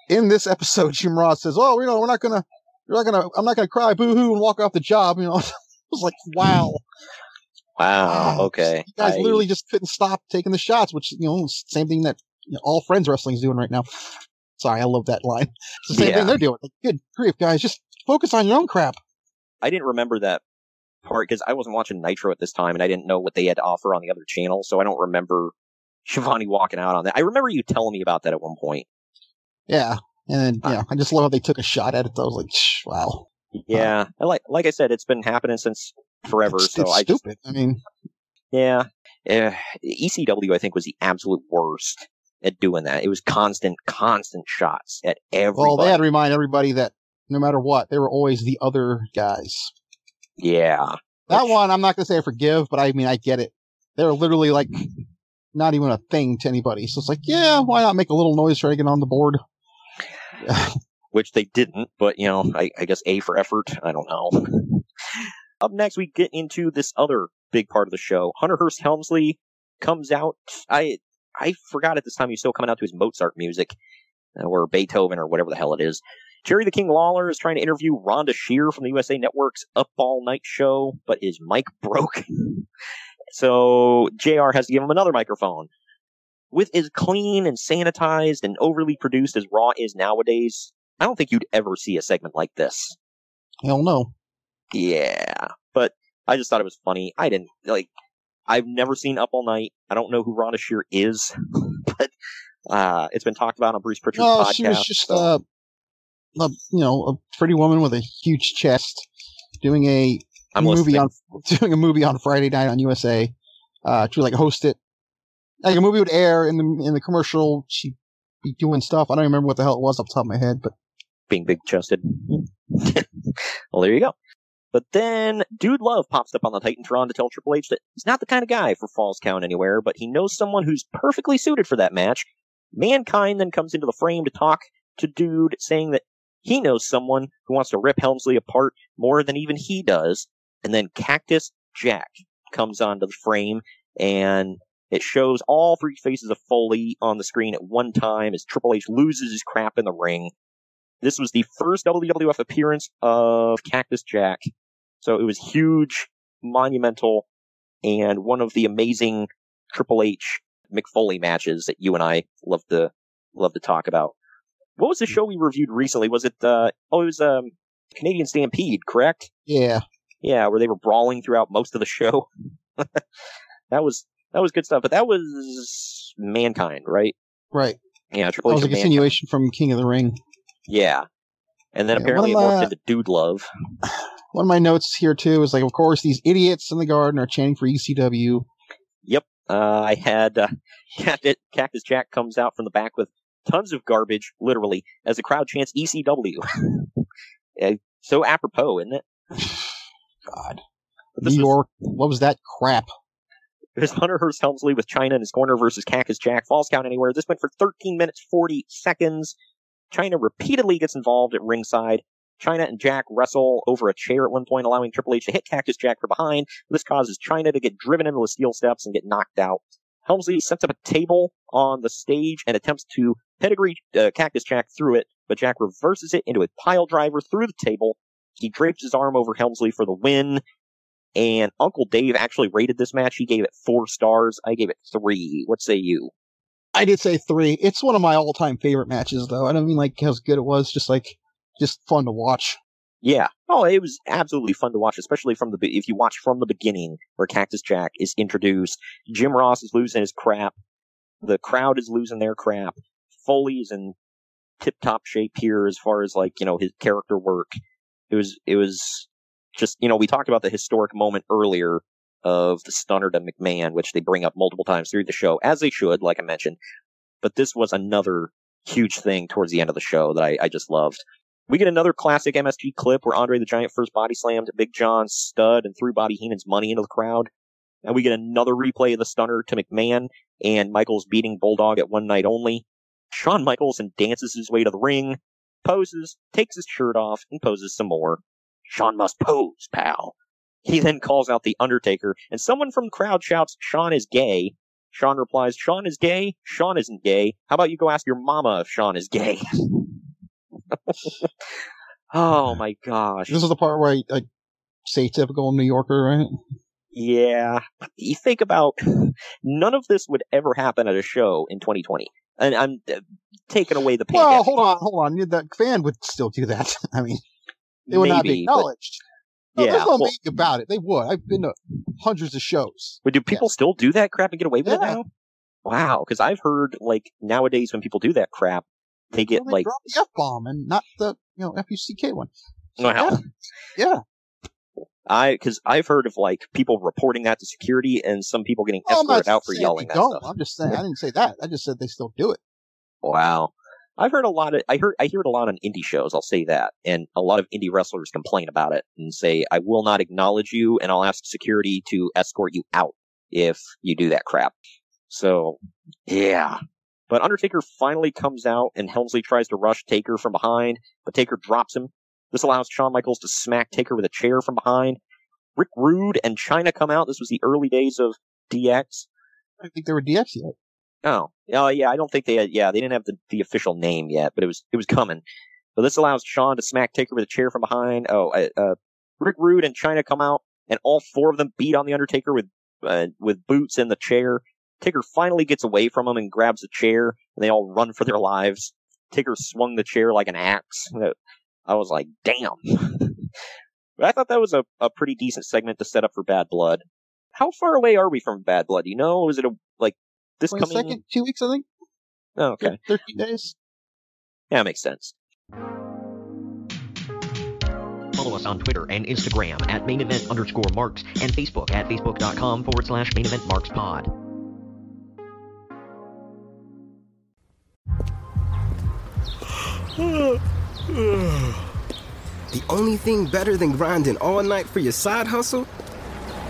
In this episode, Jim Ross says, oh, you know, we're not gonna, we're not gonna, I'm not gonna cry boo hoo and walk off the job. You know, I was like, wow. Wow. Okay. You guys I- literally just couldn't stop taking the shots, which, you know, same thing that you know, all friends wrestling is doing right now. Sorry, I love that line. It's the same Yeah. thing they're doing. Like, good grief, guys, just focus on your own crap. I didn't remember that part because I wasn't watching Nitro at this time and I didn't know what they had to offer on the other channel, so I don't remember Schiavone walking out on that. I remember you telling me about that at one point. Yeah. And yeah, I just love how they took a shot at it. I was like, "Shh, wow. Yeah, like like I said, it's been happening since forever. It's, so it's I just stupid. I mean, yeah, uh, ECW I think was the absolute worst at doing that. It was constant, constant shots at everybody. well, they had to remind everybody that no matter what, they were always the other guys. yeah, That one, I'm not going to say I forgive, but I mean, I get it. They're literally like not even a thing to anybody. So it's like, yeah, why not make a little noise try to get on the board? which they didn't, but you know, I, I guess A for effort. I don't know. Up next, we get into this other big part of the show. Hunter Hearst Helmsley comes out. I I forgot at this time he's still coming out to his Mozart music, uh, or Beethoven, or whatever the hell it is. Jerry the King Lawler is trying to interview Rhonda Shear from the USA Network's Up All Night show, but his mic broke. so JR has to give him another microphone. With as clean and sanitized and overly produced as Raw is nowadays, I don't think you'd ever see a segment like this. Hell no. Yeah, but I just thought it was funny. I didn't like. I've never seen Up All Night. I don't know who Rhonda Shear is, but uh, it's been talked about on Bruce Pritchard's No, podcast. she was just uh, a you know a pretty woman with a huge chest doing a I'm movie listening. on doing a movie on Friday night on USA. Uh, to like host it, like a movie would air in the in the commercial. She'd be doing stuff. I don't remember what the hell it was off the top of my head, but being big chested. well, there you go. But then Dude Love pops up on the Titantron to tell Triple H that he's not the kind of guy for Falls Count anywhere, but he knows someone who's perfectly suited for that match. Mankind then comes into the frame to talk to Dude, saying that he knows someone who wants to rip Helmsley apart more than even he does. And then Cactus Jack comes onto the frame and it shows all three faces of Foley on the screen at one time as Triple H loses his crap in the ring. This was the first WWF appearance of Cactus Jack. So it was huge, monumental, and one of the amazing Triple H Mick Foley matches that you and I love to love to talk about. What was the show we reviewed recently? Was it uh oh it was um Canadian Stampede, correct? yeah, Yeah, where they were brawling throughout most of the show. that was that was good stuff, but that was mankind, right? right. Yeah, That Triple H was a Mankind. continuation from King of the Ring. Yeah. And then Yeah, apparently it morphed into Dude Love. One of my notes here too is like, of course, these idiots in the garden are chanting for ECW. Yep. Uh, I had uh, Cactus, Cactus Jack comes out from the back with tons of garbage, literally, as the crowd chants ECW. Uh, so apropos, isn't it? God, New was- York. What was that crap? There's Hunter Hearst Helmsley with Chyna in his corner versus Cactus Jack. Falls count anywhere. This went for 13 minutes 40 seconds. Chyna repeatedly gets involved at ringside. Chyna and Jack wrestle over a chair at one point, allowing Triple H to hit Cactus Jack from behind. This causes Chyna to get driven into the steel steps and get knocked out. Helmsley sets up a table on the stage and attempts to pedigree uh, Cactus Jack through it, but Jack reverses it into a pile driver through the table. He drapes his arm over Helmsley for the win. And Uncle Dave actually rated this match. He gave it four stars. I gave it three. What say you? I did say three. It's one of my all-time favorite matches, though. I don't mean like how good it was, just like just fun to watch. Yeah. Oh, it was absolutely fun to watch, especially from the if you watch from the beginning where Cactus Jack is introduced. Jim Ross is losing his crap. The crowd is losing their crap. Foley's in tip-top shape here as far as like you know his character work. It was it was just you know we talked about the historic moment earlier of the stunner to McMahon, which they bring up multiple times through the show, as they should, like I mentioned. But this was another huge thing towards the end of the show that I, I just loved. We get another classic MSG clip where Andre the Giant first body slammed Big John Studd and threw Bobby Heenan's money into the crowd. And we get another replay of the stunner to McMahon and Michaels beating Bulldog at one night only. Shawn Michaels and dances his way to the ring, poses, takes his shirt off, and poses some more. Shawn must pose, pal. He then calls out The Undertaker, and someone from the crowd shouts, Shawn is gay. Shawn replies, Shawn is gay? Shawn isn't gay. How about you go ask your mama if Shawn is gay? oh my gosh. This is the part where I, I say typical New Yorker, right? Yeah. You think about none of this would ever happen at a show in 2020. And I'm uh, taking away the pandemic. Well, hold on, hold on. The fan would still do that. I mean, it would not be Maybe, but- acknowledged. No, yeah. there's no well- about it. They would. I've been to hundreds of shows. But do people still do that crap and get away with it now? Wow, because I've heard like nowadays when people do that crap, they get Well, they like drop the F bomb and not the you know F U C K one. well, Yeah. I because I've heard of like people reporting that to security and some people getting Well, escorted out for yelling they that stuff. I'm just saying. I didn't say that. I just said they still do it. Wow. I've heard a lot of I heard I hear it a lot on indie shows, I'll say that. And a lot of indie wrestlers complain about it and say, I will not acknowledge you and I'll ask security to escort you out if you do that crap. So yeah. But Undertaker finally comes out and Helmsley tries to rush Taker from behind, but Taker drops him. This allows Shawn Michaels to smack Taker with a chair from behind. Rick Rude and Chyna come out. This was the early days of DX. I think they were DX yet. Oh, oh yeah. I don't think they had. Yeah, they didn't have the, the official name yet, but it was it was coming. So this allows Shawn to smack Taker with a chair from behind. Oh, uh, Rick Rude and Chyna come out, and all four of them beat on the Undertaker with uh, with boots in the chair. Taker finally gets away from him and grabs the chair, and they all run for their lives. Taker swung the chair like an axe. I was like, damn. but I thought that was a, a pretty decent segment to set up for Badd Blood. How far away are we from Badd Blood? You know, is it a this Wait a coming? second, two weeks, I think. Oh, okay. Thirteen days. Yeah, makes sense. Follow us on Twitter and Instagram at main event underscore marks and Facebook at facebook.com forward slash main event marks pod. The only thing better than grinding all night for your side hustle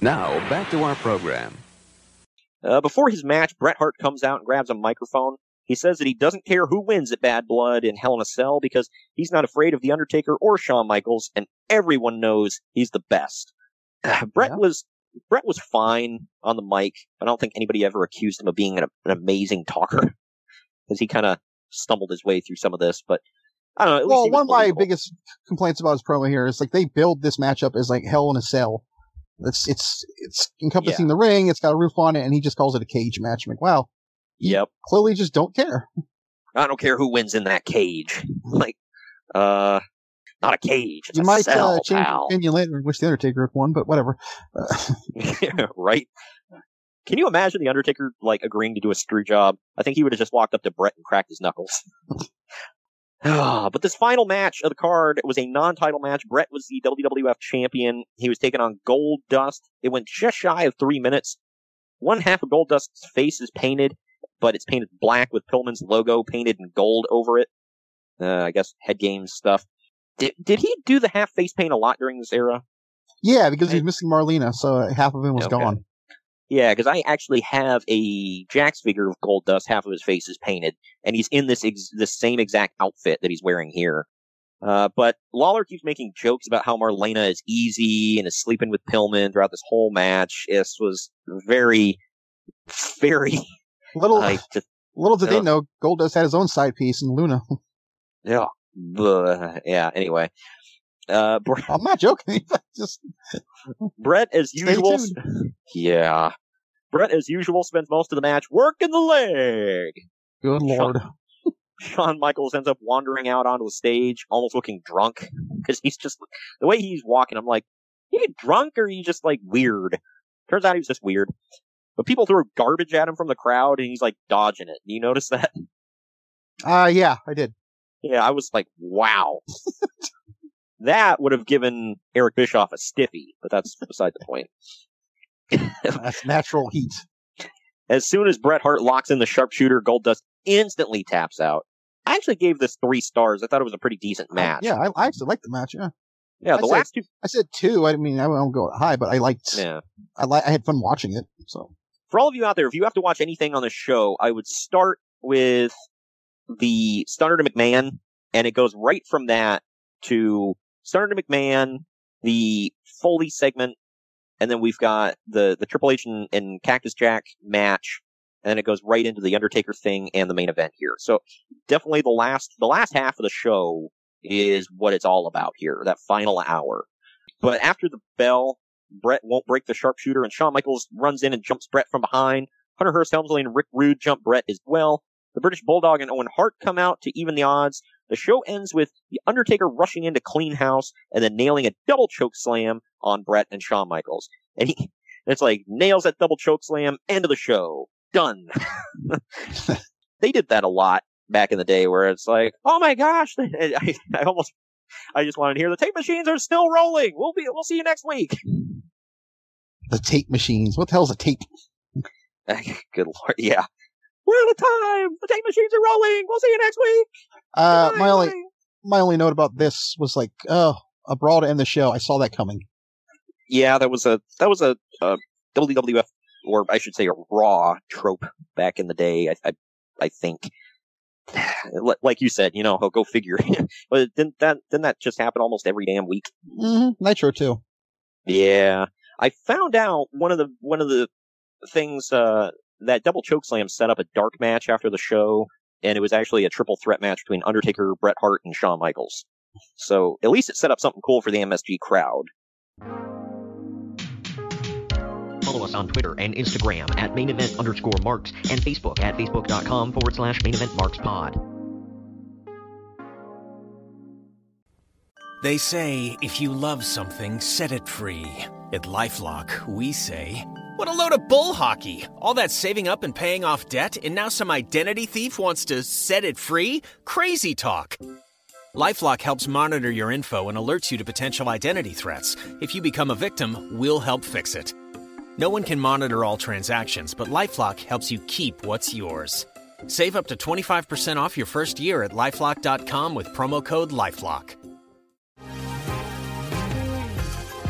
Now, back to our program. Uh, before his match, Bret Hart comes out and grabs a microphone. He says that he doesn't care who wins at Badd Blood in Hell in a Cell because he's not afraid of The Undertaker or Shawn Michaels, and everyone knows he's the best. Bret was Bret was fine on the mic. I don't think anybody ever accused him of being an, an amazing talker because he kind of stumbled his way through some of this. But I don't know. Well, one of my biggest complaints about his promo here is like they build this matchup as like hell in a cell. It's it's it's encompassing the ring. It's got a roof on it, and he just calls it a cage match. I'm like, wow, Yep. clearly just don't care. I don't care who wins in that cage. Like, uh, not a cage. It's you a might cell, uh, change your pal. opinion later and wish the Undertaker had won, but whatever. Uh, right? Can you imagine the Undertaker like agreeing to do a screw job? I think he would have just walked up to Bret and cracked his knuckles. But this final match of the card was a non-title match. Bret was the WWF champion. He was taking on Goldust. It went just shy of three minutes. One half of Goldust's face is painted, but it's painted black with Pillman's logo painted in gold over it. Uh, I guess head games stuff. Did did he do the half face paint a lot during this era? yeah, because he's missing Marlena, so half of him was Okay. gone. Yeah, because I actually have a Jakks figure of Goldust. Half of his face is painted, and he's in this ex- the same exact outfit that he's wearing here. Uh, but Lawler keeps making jokes about how Marlena is easy and is sleeping with Pillman throughout this whole match. This was very very little. like just little did they Ugh. know, Goldust had his own side piece in Luna. yeah, yeah. Anyway, uh, Br- I'm not joking. Just Bret as Stay usual. tuned. Yeah, Bret as usual spends most of the match working the leg. good lord. Shawn Michaels ends up wandering out onto the stage, almost looking drunk because he's just the way he's walking. I'm like, you get drunk or you just like weird? Turns out he was just weird. But people throw garbage at him from the crowd, and he's like dodging it. You notice that? Uh, yeah, I did. Yeah, I was like, wow. That would have given Eric Bischoff a stiffy, but that's beside the point. That's natural heat. As soon as Bret Hart locks in the sharpshooter, Goldust instantly taps out. I actually gave this three stars. I thought it was a pretty decent match. Yeah, I, I actually liked the match. Yeah, yeah. I The said- two, I said two. I mean, I won't go high, but I liked. yeah. I like. I had fun watching it. So for all of you out there, if you have to watch anything on the show, I would start with the Stunner to McMahon, and it goes right from that to Stunner to McMahon, the Foley segment, and then we've got the the Triple H and, and Cactus Jack match, and then it goes right into the Undertaker thing and the main event here. So definitely the last the last half of the show is what it's all about here, that final hour. But after the bell, Bret won't break the sharpshooter, and Shawn Michaels runs in and jumps Bret from behind. Hunter Hearst Helmsley and Rick Rude jump Bret as well. The British Bulldog and Owen Hart come out to even the odds. The show ends with The Undertaker rushing into Clean House and then nailing a double choke slam on Bret and Shawn Michaels. And he, it's like, nails that double choke slam, end of the show. Done. they did that a lot back in the day where it's like, oh my gosh, I, I almost, I just wanted to hear the tape machines are still rolling. We'll be, we'll see you next week. the tape machines. What the hell's a tape? Good lord, yeah. We're out of time. The tape machines are rolling. We'll see you next week. Uh, Goodbye, my only goodbye. my only note about this was like, oh, a brawl to end the show. I saw that coming. Yeah, that was a that was a, a WWF or I should say a Raw trope back in the day. I I, I think. Like you said, you know, go figure. but didn't that didn't that just happen almost every damn week? Mm-hmm. Nitro too. Yeah, I found out one of the one of the things uh, that double chokeslam set up a dark match after the show, and it was actually a triple threat match between Undertaker, Bret Hart, and Shawn Michaels. So at least it set up something cool for the MSG crowd. Follow us on Twitter and Instagram at main event underscore marks and Facebook at facebook.com forward slash main event marks pod. They say if you love something, set it free. At Lifelock, we say, What a load of bull hockey! All that saving up and paying off debt, and now some identity thief wants to set it free? Crazy talk! Lifelock helps monitor your info and alerts you to potential identity threats. If you become a victim, we'll help fix it. No one can monitor all transactions, but Lifelock helps you keep what's yours. Save up to 25% off your first year at lifelock.com with promo code LIFELOCK.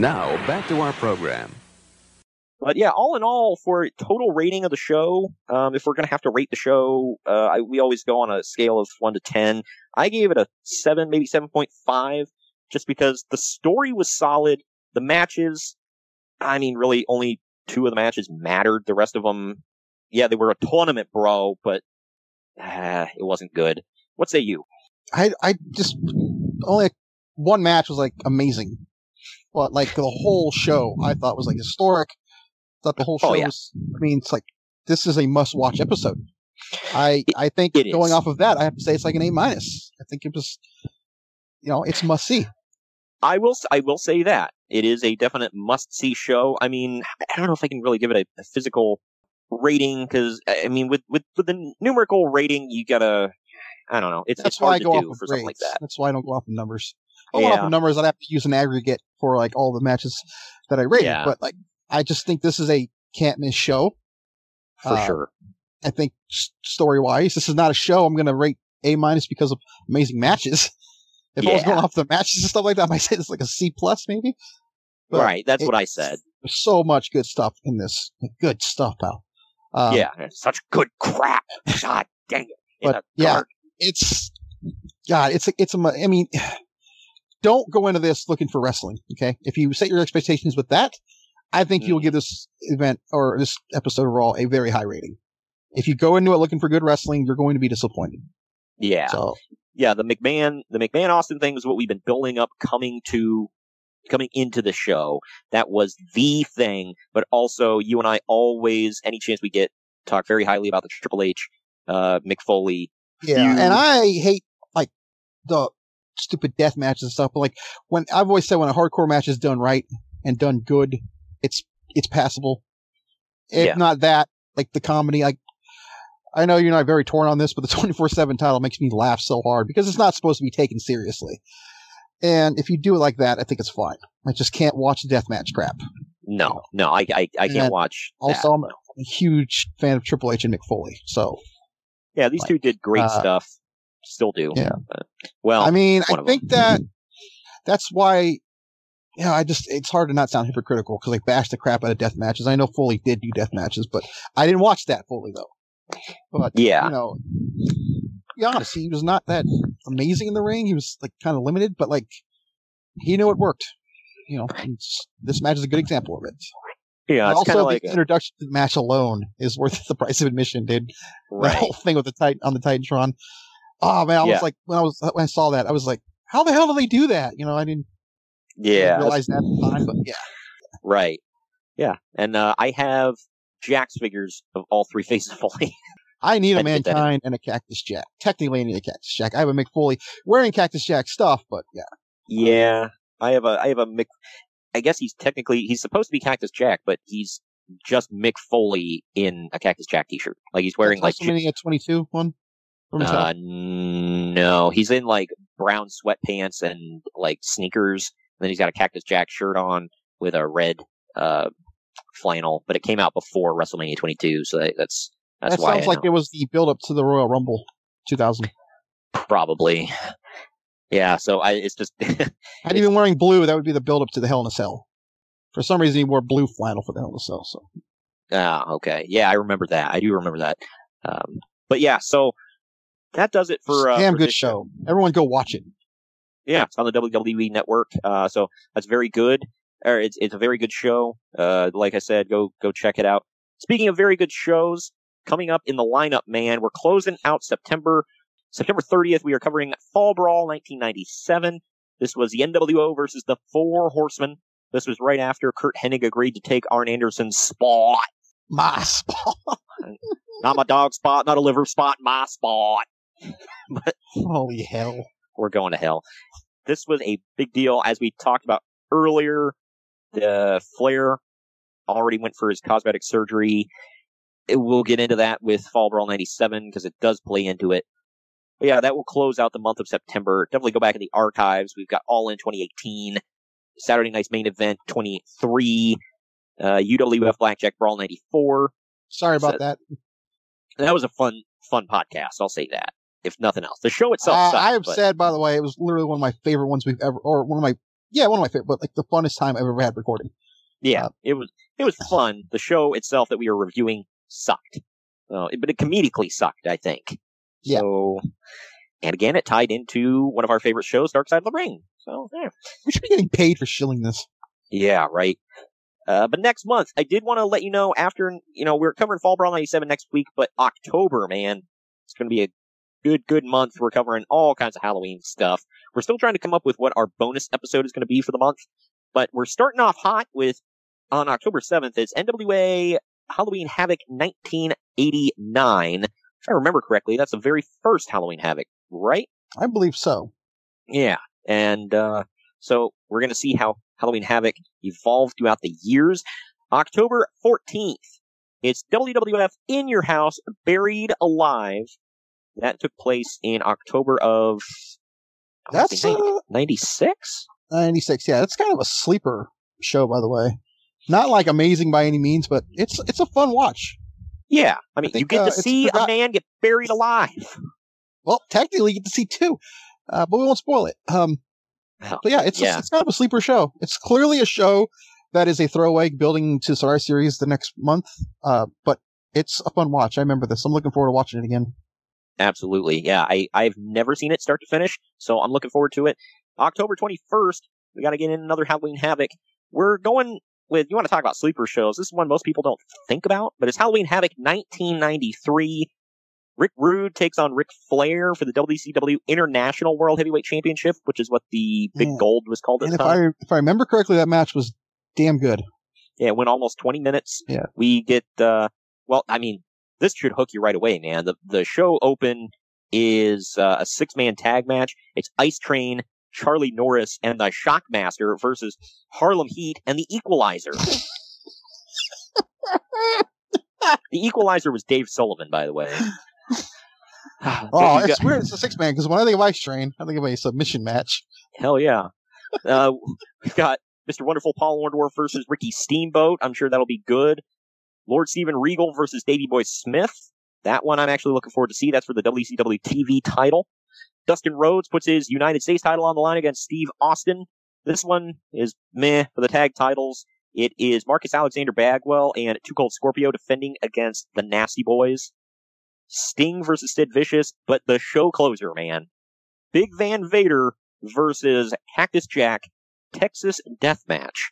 Now, back to our program. But yeah, all in all, for total rating of the show, um, if we're gonna have to rate the show, uh, I, we always go on a scale of one to ten. I gave it a seven, maybe seven point five, just because the story was solid. The matches, I mean, really, only two of the matches mattered. The rest of them, yeah, they were a tournament, bro, but uh, it wasn't good. What say you? I I just only one match was like amazing, but like the whole show I thought was like historic. Thought the whole oh, show Oh, yeah. was. I mean, it's like this is a must-watch episode. I I think going is. off of that, I have to say it's like an A minus. I think it was, you know, it's must see. I will. I will say that it is a definite must-see show. I mean, I don't know if I can really give it a, a physical rating because I I mean, with with with the numerical rating, you gotta. I don't know. It's That's it's why I hard go to off do of for something like that. That's why I don't go off of numbers. I off Yeah. of numbers, I'd have to use an aggregate for like all the matches that I rated. Yeah. But like, I just think this is a can't miss show. For Uh, sure. I think story wise, this is not a show I'm going to rate A minus because of amazing matches. If I was going off the matches and stuff like that, I might say it's like a C plus maybe. But right, that's what I said. So much good stuff in this. Good stuff, pal. Um, yeah, such good crap. God dang it. But yeah, it's God. It's a, it's a. I mean, don't go into this looking for wrestling. Okay, if you set your expectations with that, I think Mm. you'll give this event or this episode overall a very high rating. If you go into it looking for good wrestling, you're going to be disappointed. Yeah. So yeah, the McMahon the McMahon Austin thing is what we've been building up coming to coming into the show. That was the thing, but also you and I always any chance we get talk very highly about the Triple H uh Mick Foley. yeah, feud. and I hate like the stupid death matches and stuff. But like when I've always said when a hardcore match is done right and done good, it's it's passable. If Yeah. not that, like the comedy, like I know you're not very torn on this, but the 24 7 title makes me laugh so hard because it's not supposed to be taken seriously. And if you do it like that, I think it's fine. I just can't watch deathmatch crap. No, no, I I, I can't watch. Also, that. I'm a huge fan of Triple H and Mick Foley. So, yeah, these two did great uh, stuff. Still do. yeah. But, well, I mean, I think that that's why, yeah, I just, it's hard to not sound hypocritical because I bash the crap out of death matches. I know Foley did do death matches, but I didn't watch that Foley though. But, Yeah. you know, be honest, he was not that amazing in the ring. He was like kind of limited, but like, he knew it worked. You know, and this match is a good example of it. Yeah, And it's also, kinda the like a- introduction to the match alone is worth the price of admission, dude. Right. The whole thing with the titan on the Titantron. Oh man, I Yeah. was like, when I was when I saw that, I was like, how the hell do they do that? You know, I didn't Yeah, realize that at the time, but yeah. Right. Yeah, and uh, I have Jakks figures of all three faces of Foley. I need a Had to get that in. mankind and a cactus jack. Technically, I need a cactus jack. I have a Mick Foley wearing cactus jack stuff, but yeah, Yeah, I have a I have a Mick. I guess he's technically he's supposed to be Cactus Jack, but he's just Mick Foley in a Cactus Jack T-shirt. Like he's wearing like WrestleMania a 22 one. Uh, no, he's in like brown sweatpants and like sneakers. And then he's got a Cactus Jack shirt on with a red uh flannel. But it came out before WrestleMania 22, so that, that's that's that why sounds I like know. it was the build up to the Royal Rumble 2000. probably. Yeah, so I it's just Had he been wearing blue, that would be the build up to the Hell in a Cell. For some reason, he wore blue flannel for the Hell in a Cell. So Ah, okay. Yeah, I remember that. I do remember that. Um, but yeah, so that does it for uh, damn for good show. Everyone go watch it. Yeah, it's on the WWE Network. Uh, so that's very good. Or it's it's a very good show. Uh, like I said, go go check it out. Speaking of very good shows, coming up in the lineup, man, we're closing out September. September 30th, we are covering Fall Brawl 1997. This was the NWO versus the Four Horsemen. This was right after Curt Hennig agreed to take Arn Anderson's spot. My spot. not my dog spot, not a liver spot, my spot. but Holy hell. we're going to hell. This was a big deal, as we talked about earlier. The Flair already went for his cosmetic surgery. It, we'll get into that with Fall Brawl 97 because it does play into it. But yeah, that will close out the month of September. Definitely go back in the archives. We've got All In 2018, Saturday Night's Main Event 23, uh, UWF Blackjack Brawl 94. Sorry about So- that. That was a fun, fun podcast. I'll say that. If nothing else, the show itself. Uh, sucked, I have but- said, by the way, it was literally one of my favorite ones we've ever, or one of my, yeah, one of my favorite, but like the funnest time I've ever had recording. Yeah, it was it was fun. The show itself that we were reviewing sucked, uh, but it comedically sucked. I think. Yeah. So, and again, it tied into one of our favorite shows, Dark Side of the Ring. So, yeah, We should be getting paid for shilling this. yeah right. Uh, but next month, I did want to let you know after you know we're covering Fall Brawl '97 next week, but October, man, it's going to be a good good month. We're covering all kinds of Halloween stuff. We're still trying to come up with what our bonus episode is going to be for the month, but we're starting off hot with on October 7th. It's NWA Halloween Havoc 1989. If I remember correctly, that's the very first Halloween Havoc, right? I believe so. Yeah. And uh, so we're going to see how Halloween Havoc evolved throughout the years. October 14th, it's WWF In Your House Buried Alive. That took place in October of That's, uh, 96? 96. Yeah, that's kind of a sleeper show, by the way. Not like amazing by any means, but it's, it's a fun watch. Yeah, I mean, think, you get uh, to it's see a man get buried alive. Well, technically, you get to see two, uh, but we won't spoil it. Um, but yeah, it's yeah. it's kind of a sleeper show. It's clearly a show that is a throwaway building to Star Series the next month. Uh, but it's a fun watch. I remember this. I'm looking forward to watching it again. Absolutely. Yeah, I, I've never seen it start to finish, so I'm looking forward to it. October 21st, we got to get in another Halloween Havoc. We're going with, you want to talk about sleeper shows. This is one most people don't think about, but it's Halloween Havoc 1993. Rick Rude takes on Ric Flair for the WCW International World Heavyweight Championship, which is what the Big Yeah. Gold was called at And the if time. I if I remember correctly, that match was damn good. Yeah, it went almost 20 minutes. Yeah. We get, uh, well, I mean, this should hook you right away, man. The, the show open is uh, a six man tag match. It's Ice Train, Charlie Norris, and the Shockmaster versus Harlem Heat and the Equalizer. the Equalizer was Dave Sullivan, by the way. Oh, you it's got- weird. It's a six man because when I think of Ice Train, I think of a submission match. Hell yeah. Uh, we've got Mr. Wonderful Paul Orndorff versus Ricky Steamboat. I'm sure that'll be good. Lord Steven Regal versus Davey Boy Smith. That one I'm actually looking forward to see. That's for the WCW TV title. Dustin Rhodes puts his United States title on the line against Steve Austin. This one is meh for the tag titles. It is Marcus Alexander Bagwell and Too Cold Scorpio defending against the Nasty Boys. Sting versus Sid Vicious, but the show closer, man. Big Van Vader versus Cactus Jack Texas Death Match.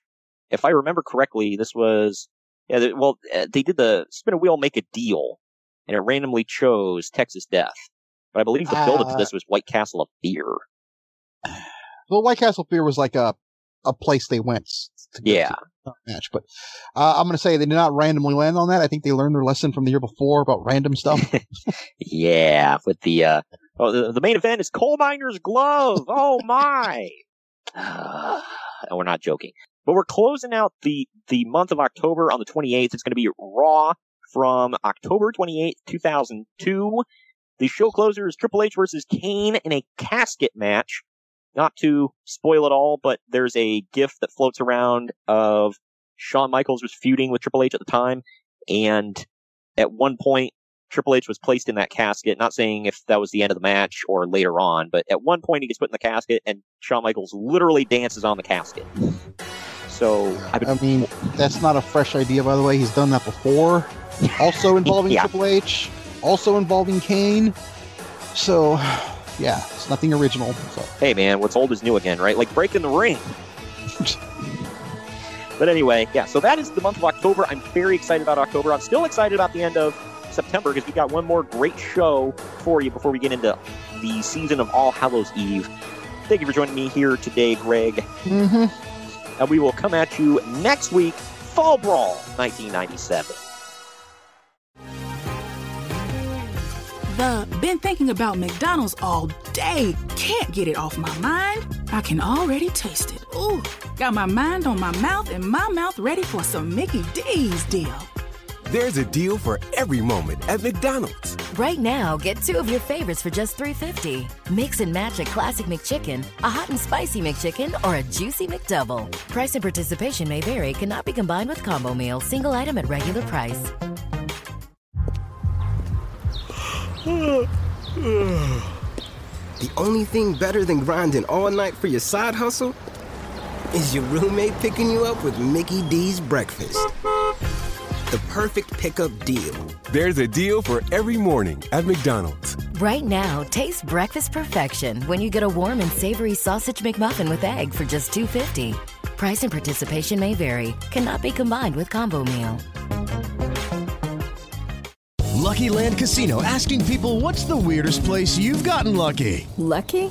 If I remember correctly, this was yeah. they- Well, uh, they did the spin a wheel, make a deal, and it randomly chose Texas Death. But I believe the build up to Uh, this was White Castle of Fear. Well, White Castle Fear was like a a place they went to Yeah. to match, but uh, I'm going to say they did not randomly land on that. I think they learned their lesson from the year before about random stuff. Yeah, with the uh, oh, the, the main event is Coal Miner's Glove. Oh my! and we're not joking, but we're closing out the the month of October on the 28th. It's going to be Raw from October 28th, 2002. The show closer is Triple H versus Kane in a casket match. Not to spoil it all, but there's a gif that floats around of Shawn Michaels was feuding with Triple H at the time, and at one point Triple H was placed in that casket. Not saying if that was the end of the match or later on, but at one point he gets put in the casket, and Shawn Michaels literally dances on the casket. So I've been, I mean, that's not a fresh idea, by the way. He's done that before. Also involving Yeah. Triple H, also involving Kane. So, yeah, it's nothing original. So, hey man, what's old is new again, right? Like breaking the ring. but anyway, yeah. So that is the month of October. I'm very excited about October. I'm still excited about the end of September because we got one more great show for you before we get into the season of All Hallows Eve. Thank you for joining me here today, Greg. mm-hmm. And we will come at you next week, Fall Brawl 1997. The been thinking about McDonald's all day. Can't get it off my mind. I can already taste it. Ooh, got my mind on my mouth and my mouth ready for some Mickey D's deal. There's a deal for every moment at McDonald's. Right now, get two of your favorites for just $3.50. Mix and match a classic McChicken, a hot and spicy McChicken, or a juicy McDouble. Price and participation may vary, cannot be combined with combo meal, single item at regular price. The only thing better than grinding all night for your side hustle is your roommate picking you up with Mickey D's breakfast. The perfect pickup deal. There's a deal for every morning at McDonald's. Right now, taste breakfast perfection when you get a warm and savory sausage McMuffin with egg for just $2.50. Price and participation may vary, cannot be combined with combo meal. Lucky Land Casino asking people what's the weirdest place you've gotten lucky? Lucky?